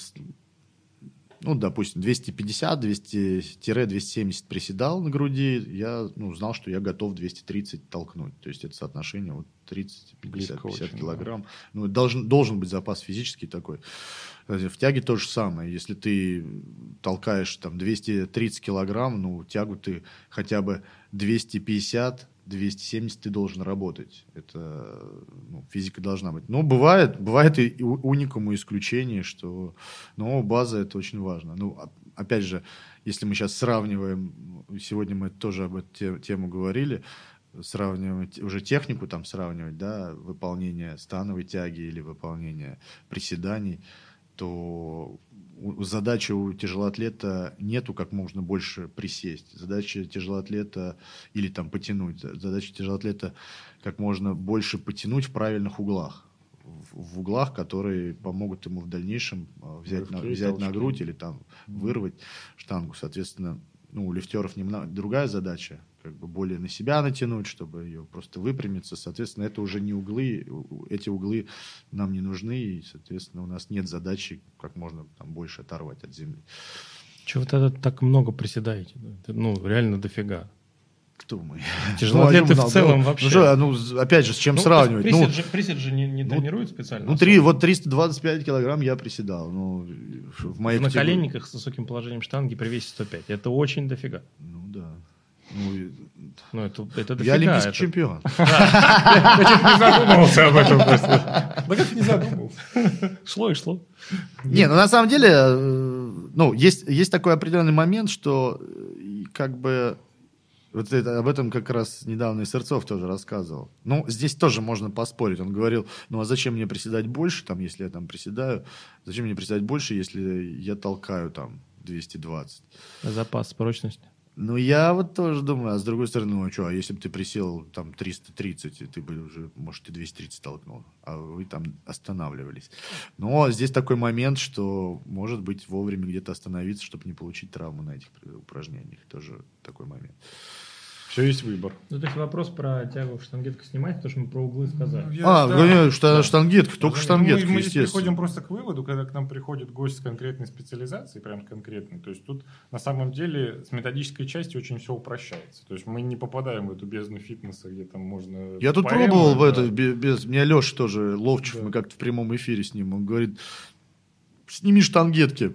ну, допустим, 250, 200-270 приседал на груди, я ну, знал, что я готов 230 толкнуть. То есть это соотношение вот 30, 50, 50 килограмм. Да. Ну, должен, должен быть запас физический такой. В тяге то же самое. Если ты толкаешь там 230 килограмм, ну, тягу ты хотя бы 250 270 ты должен работать. Это ну, физика должна быть. Но бывает, бывает и уникум, исключение, что но база это очень важно. Ну, опять же, если мы сейчас сравниваем, сегодня мы тоже об этой тему говорили, сравнивать, уже технику там сравнивать, да, выполнение становой тяги или выполнение приседаний, то задача у тяжелоатлета нету как можно больше присесть. Задача тяжелоатлета или там потянуть. Задача тяжелоатлета как можно больше потянуть в правильных углах. В, в углах, которые помогут ему в дальнейшем взять, на, взять на грудь или там вырвать штангу. Соответственно, ну, у лифтеров немного другая задача, как бы более на себя натянуть, чтобы ее просто выпрямиться. Соответственно, это уже не углы, эти углы нам не нужны, и, соответственно, у нас нет задачи как можно там больше оторвать от земли. Чего вы тогда так много приседаете? Ну, реально дофига. Кто мы? Тяжелоатлеты ну, в целом ну, вообще. Ну, ну, опять же, с чем ну, сравнивать? Присед, ну, же, присед же не, не ну, тренируют специально? Ну, три, вот 325 килограмм я приседал. Ну, в моей На коленниках с высоким положением штанги при весе 105. Это очень дофига. Ну, да. Ну, ну это, это дофига. Я олимпийский это... чемпион. Я не задумывался об этом просто. Да как не задумывался? Шло и шло. Не, ну на самом деле, э, ну, есть, есть такой определенный момент, что э, как бы вот это, об этом как раз недавно и Сырцов тоже рассказывал. Ну, здесь тоже можно поспорить. Он говорил, ну а зачем мне приседать больше, там, если я там приседаю? Зачем мне приседать больше, если я толкаю там 220? Запас прочности. Ну, я вот тоже думаю, а с другой стороны, ну, а что, а если бы ты присел там 330, ты бы уже, может, и 230 толкнул, а вы там останавливались. Но здесь такой момент, что, может быть, вовремя где-то остановиться, чтобы не получить травму на этих упражнениях. Тоже такой момент. Все есть выбор. Ну, то есть вопрос про тягу в штангетку снимать, то, что мы про углы сказали. Ну, я, а, да, что, да. штангетка, только ну, штангетка, мы, мы здесь приходим просто к выводу, когда к нам приходит гость с конкретной специализацией, прям конкретной. То есть тут на самом деле с методической части очень все упрощается. То есть мы не попадаем в эту бездну фитнеса, где там можно... Я тут поэмы, пробовал да. в это, без... Меня Леша тоже, Ловчев, да. мы как-то в прямом эфире с ним, он говорит, сними штангетки.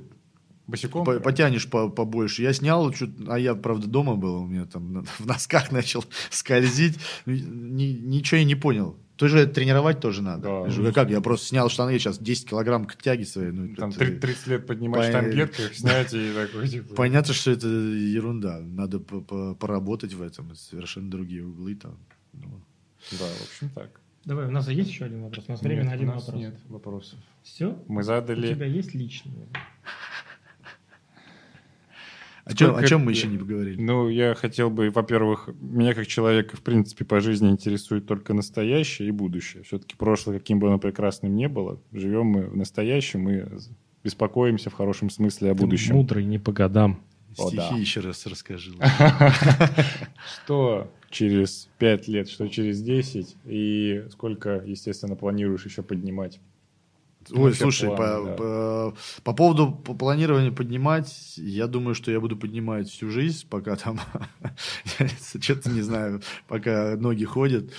Босиком? По, потянешь по, побольше. Я снял, чуть, а я, правда, дома был, у меня там в носках начал скользить. Ни, ничего я не понял. Тоже тренировать тоже надо. Да. Я же, как, я просто снял штаны, я сейчас 10 килограмм к тяги своей. Ну, там 30, 30 лет поднимать по... штангетку, снять и такой, типа... Понятно, что это ерунда. Надо поработать в этом. Совершенно другие углы там. Ну. Да, в общем так. Давай, у нас есть еще один вопрос? У нас время на один вопрос. нет вопросов. Все? Мы задали... У тебя есть личный? О чем, о чем мы еще не поговорили? Ну, я хотел бы, во-первых, меня как человека, в принципе, по жизни интересует только настоящее и будущее. Все-таки прошлое, каким бы оно прекрасным не было, живем мы в настоящем и беспокоимся в хорошем смысле о Ты будущем. мудрый, не по годам. Стихи О, да. еще раз расскажи. Что через пять лет, что через десять, и сколько, естественно, планируешь еще поднимать Ой, слушай, план, по, да. по, по поводу планирования поднимать, я думаю, что я буду поднимать всю жизнь, пока там, что-то не знаю, пока ноги ходят,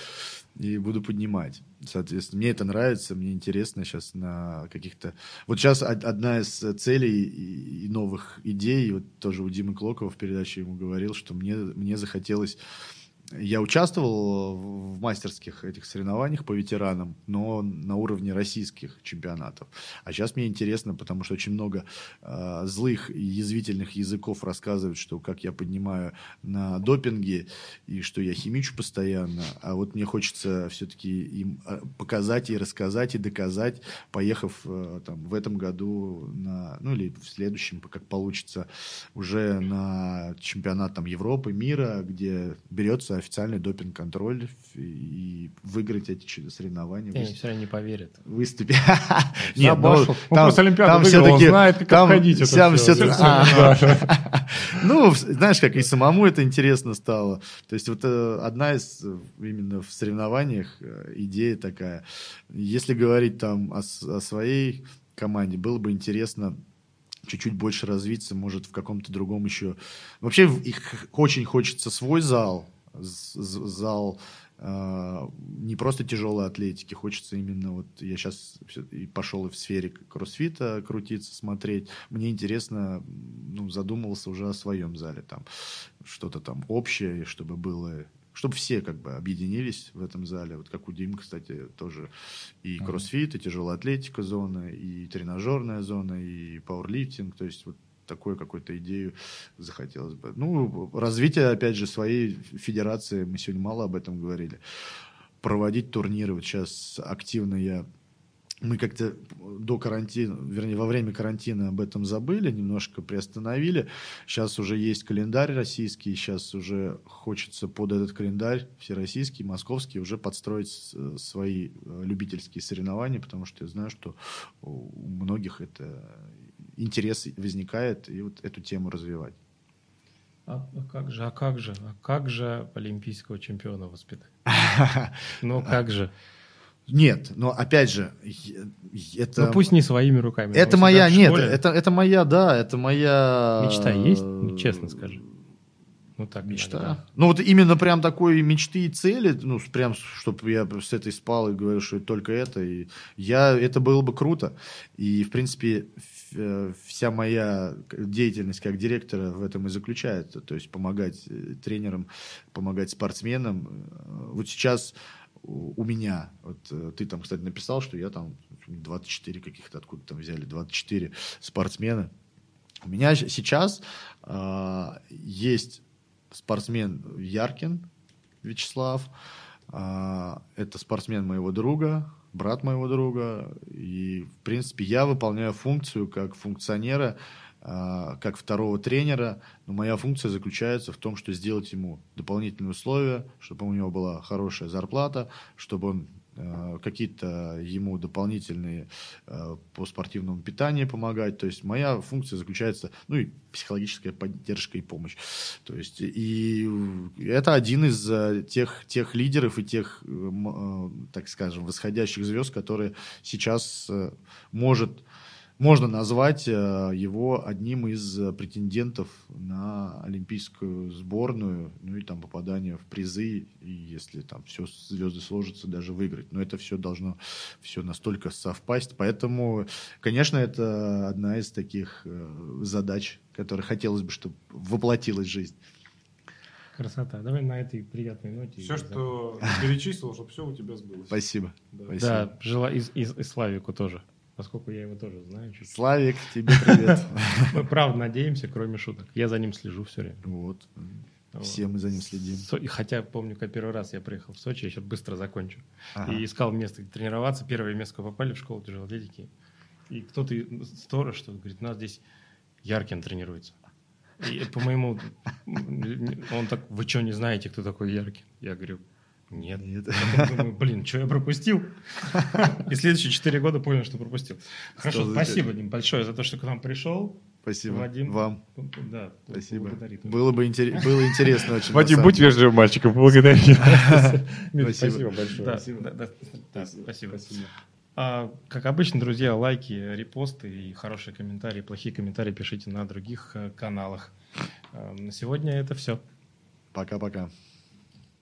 и буду поднимать. Соответственно, мне это нравится, мне интересно сейчас на каких-то... Вот сейчас одна из целей и новых идей, вот тоже у Димы Клокова в передаче ему говорил, что мне, мне захотелось я участвовал в мастерских этих соревнованиях по ветеранам, но на уровне российских чемпионатов. А сейчас мне интересно, потому что очень много э, злых и язвительных языков рассказывают, что как я поднимаю на допинге и что я химичу постоянно. А вот мне хочется все-таки им а, показать и рассказать и доказать, поехав э, там в этом году на, ну или в следующем, как получится, уже на чемпионат там Европы, мира, где берется официальный допинг-контроль и выиграть эти соревнования. Они все равно не поверят. Выступить. Нет, ну, там, там все-таки, он знает, как там обходить это все. Ну, знаешь, как и самому это интересно стало. То есть вот э, одна из э, именно в соревнованиях э, идея такая. Если говорить там о своей команде, было бы интересно чуть-чуть больше развиться, может, в каком-то другом еще... Вообще, их очень хочется свой зал, зал э, не просто тяжелой атлетики, хочется именно вот я сейчас и пошел и в сфере кроссфита крутиться, смотреть. Мне интересно, ну, задумывался уже о своем зале, там что-то там общее, чтобы было чтобы все как бы объединились в этом зале. Вот как у Димы, кстати, тоже и кроссфит, и тяжелая атлетика зона, и тренажерная зона, и пауэрлифтинг. То есть вот такую какую-то идею захотелось бы. Ну, развитие, опять же, своей федерации, мы сегодня мало об этом говорили. Проводить турниры. Вот сейчас активно я мы как-то до карантина, вернее, во время карантина об этом забыли, немножко приостановили. Сейчас уже есть календарь российский, сейчас уже хочется под этот календарь всероссийский, московский, уже подстроить свои э, любительские соревнования, потому что я знаю, что у многих это интерес возникает, и вот эту тему развивать. А, а как же, а как же, а как же олимпийского чемпиона воспитать? Ну как же? Нет, но опять же, это... Ну пусть не своими руками. Это моя, нет, это, это моя, да, это моя... Мечта есть? Ну, честно скажи. Ну так, мечта. Иногда. Ну вот именно прям такой мечты и цели, ну прям, чтобы я с этой спал и говорил, что только это, и я, это было бы круто. И в принципе э, вся моя деятельность как директора в этом и заключается, то есть помогать э, тренерам, помогать спортсменам. Э, вот сейчас у меня, вот ты там, кстати, написал, что я там 24 каких-то откуда там взяли, 24 спортсмена. У меня сейчас э, есть спортсмен Яркин Вячеслав, э, это спортсмен моего друга, брат моего друга, и, в принципе, я выполняю функцию как функционера а, как второго тренера, но моя функция заключается в том, что сделать ему дополнительные условия, чтобы у него была хорошая зарплата, чтобы он а, какие-то ему дополнительные а, по спортивному питанию помогать. То есть моя функция заключается, ну и психологическая поддержка и помощь. То есть и это один из тех, тех лидеров и тех, так скажем, восходящих звезд, которые сейчас может можно назвать э, его одним из э, претендентов на олимпийскую сборную, ну и там попадание в призы, и если там все звезды сложатся, даже выиграть. Но это все должно все настолько совпасть. Поэтому, конечно, это одна из таких э, задач, которые хотелось бы, чтобы воплотилась в жизнь. Красота. Давай на этой приятной ноте. Все, что перечислил, чтобы все у тебя сбылось. Спасибо. Да, Спасибо. да желаю и, и, и Славику тоже поскольку я его тоже знаю. Чуть-чуть. Славик, тебе привет. Мы правда надеемся, кроме шуток. Я за ним слежу все время. Вот. Все мы за ним следим. Хотя помню, как первый раз я приехал в Сочи, я сейчас быстро закончу. Ага. И искал место, где тренироваться. Первое место попали в школу тяжелой атлетики. И кто-то, сторож, что говорит, у нас здесь Яркин тренируется. И по моему, он так, вы что, не знаете, кто такой Яркин? Я говорю, нет. Нет. Потом думаю, блин, что я пропустил? И следующие четыре года понял, что пропустил. Хорошо, спасибо, Дим, большое за то, что к нам пришел. Спасибо. Вадим. Вам. Да, спасибо. Было бы интерес, было интересно очень. Вадим, будь вежливым мальчиком, благодарю. Спасибо большое. Спасибо. А, как обычно, друзья, лайки, репосты и хорошие комментарии, плохие комментарии пишите на других э, каналах. А, на сегодня это все. Пока-пока.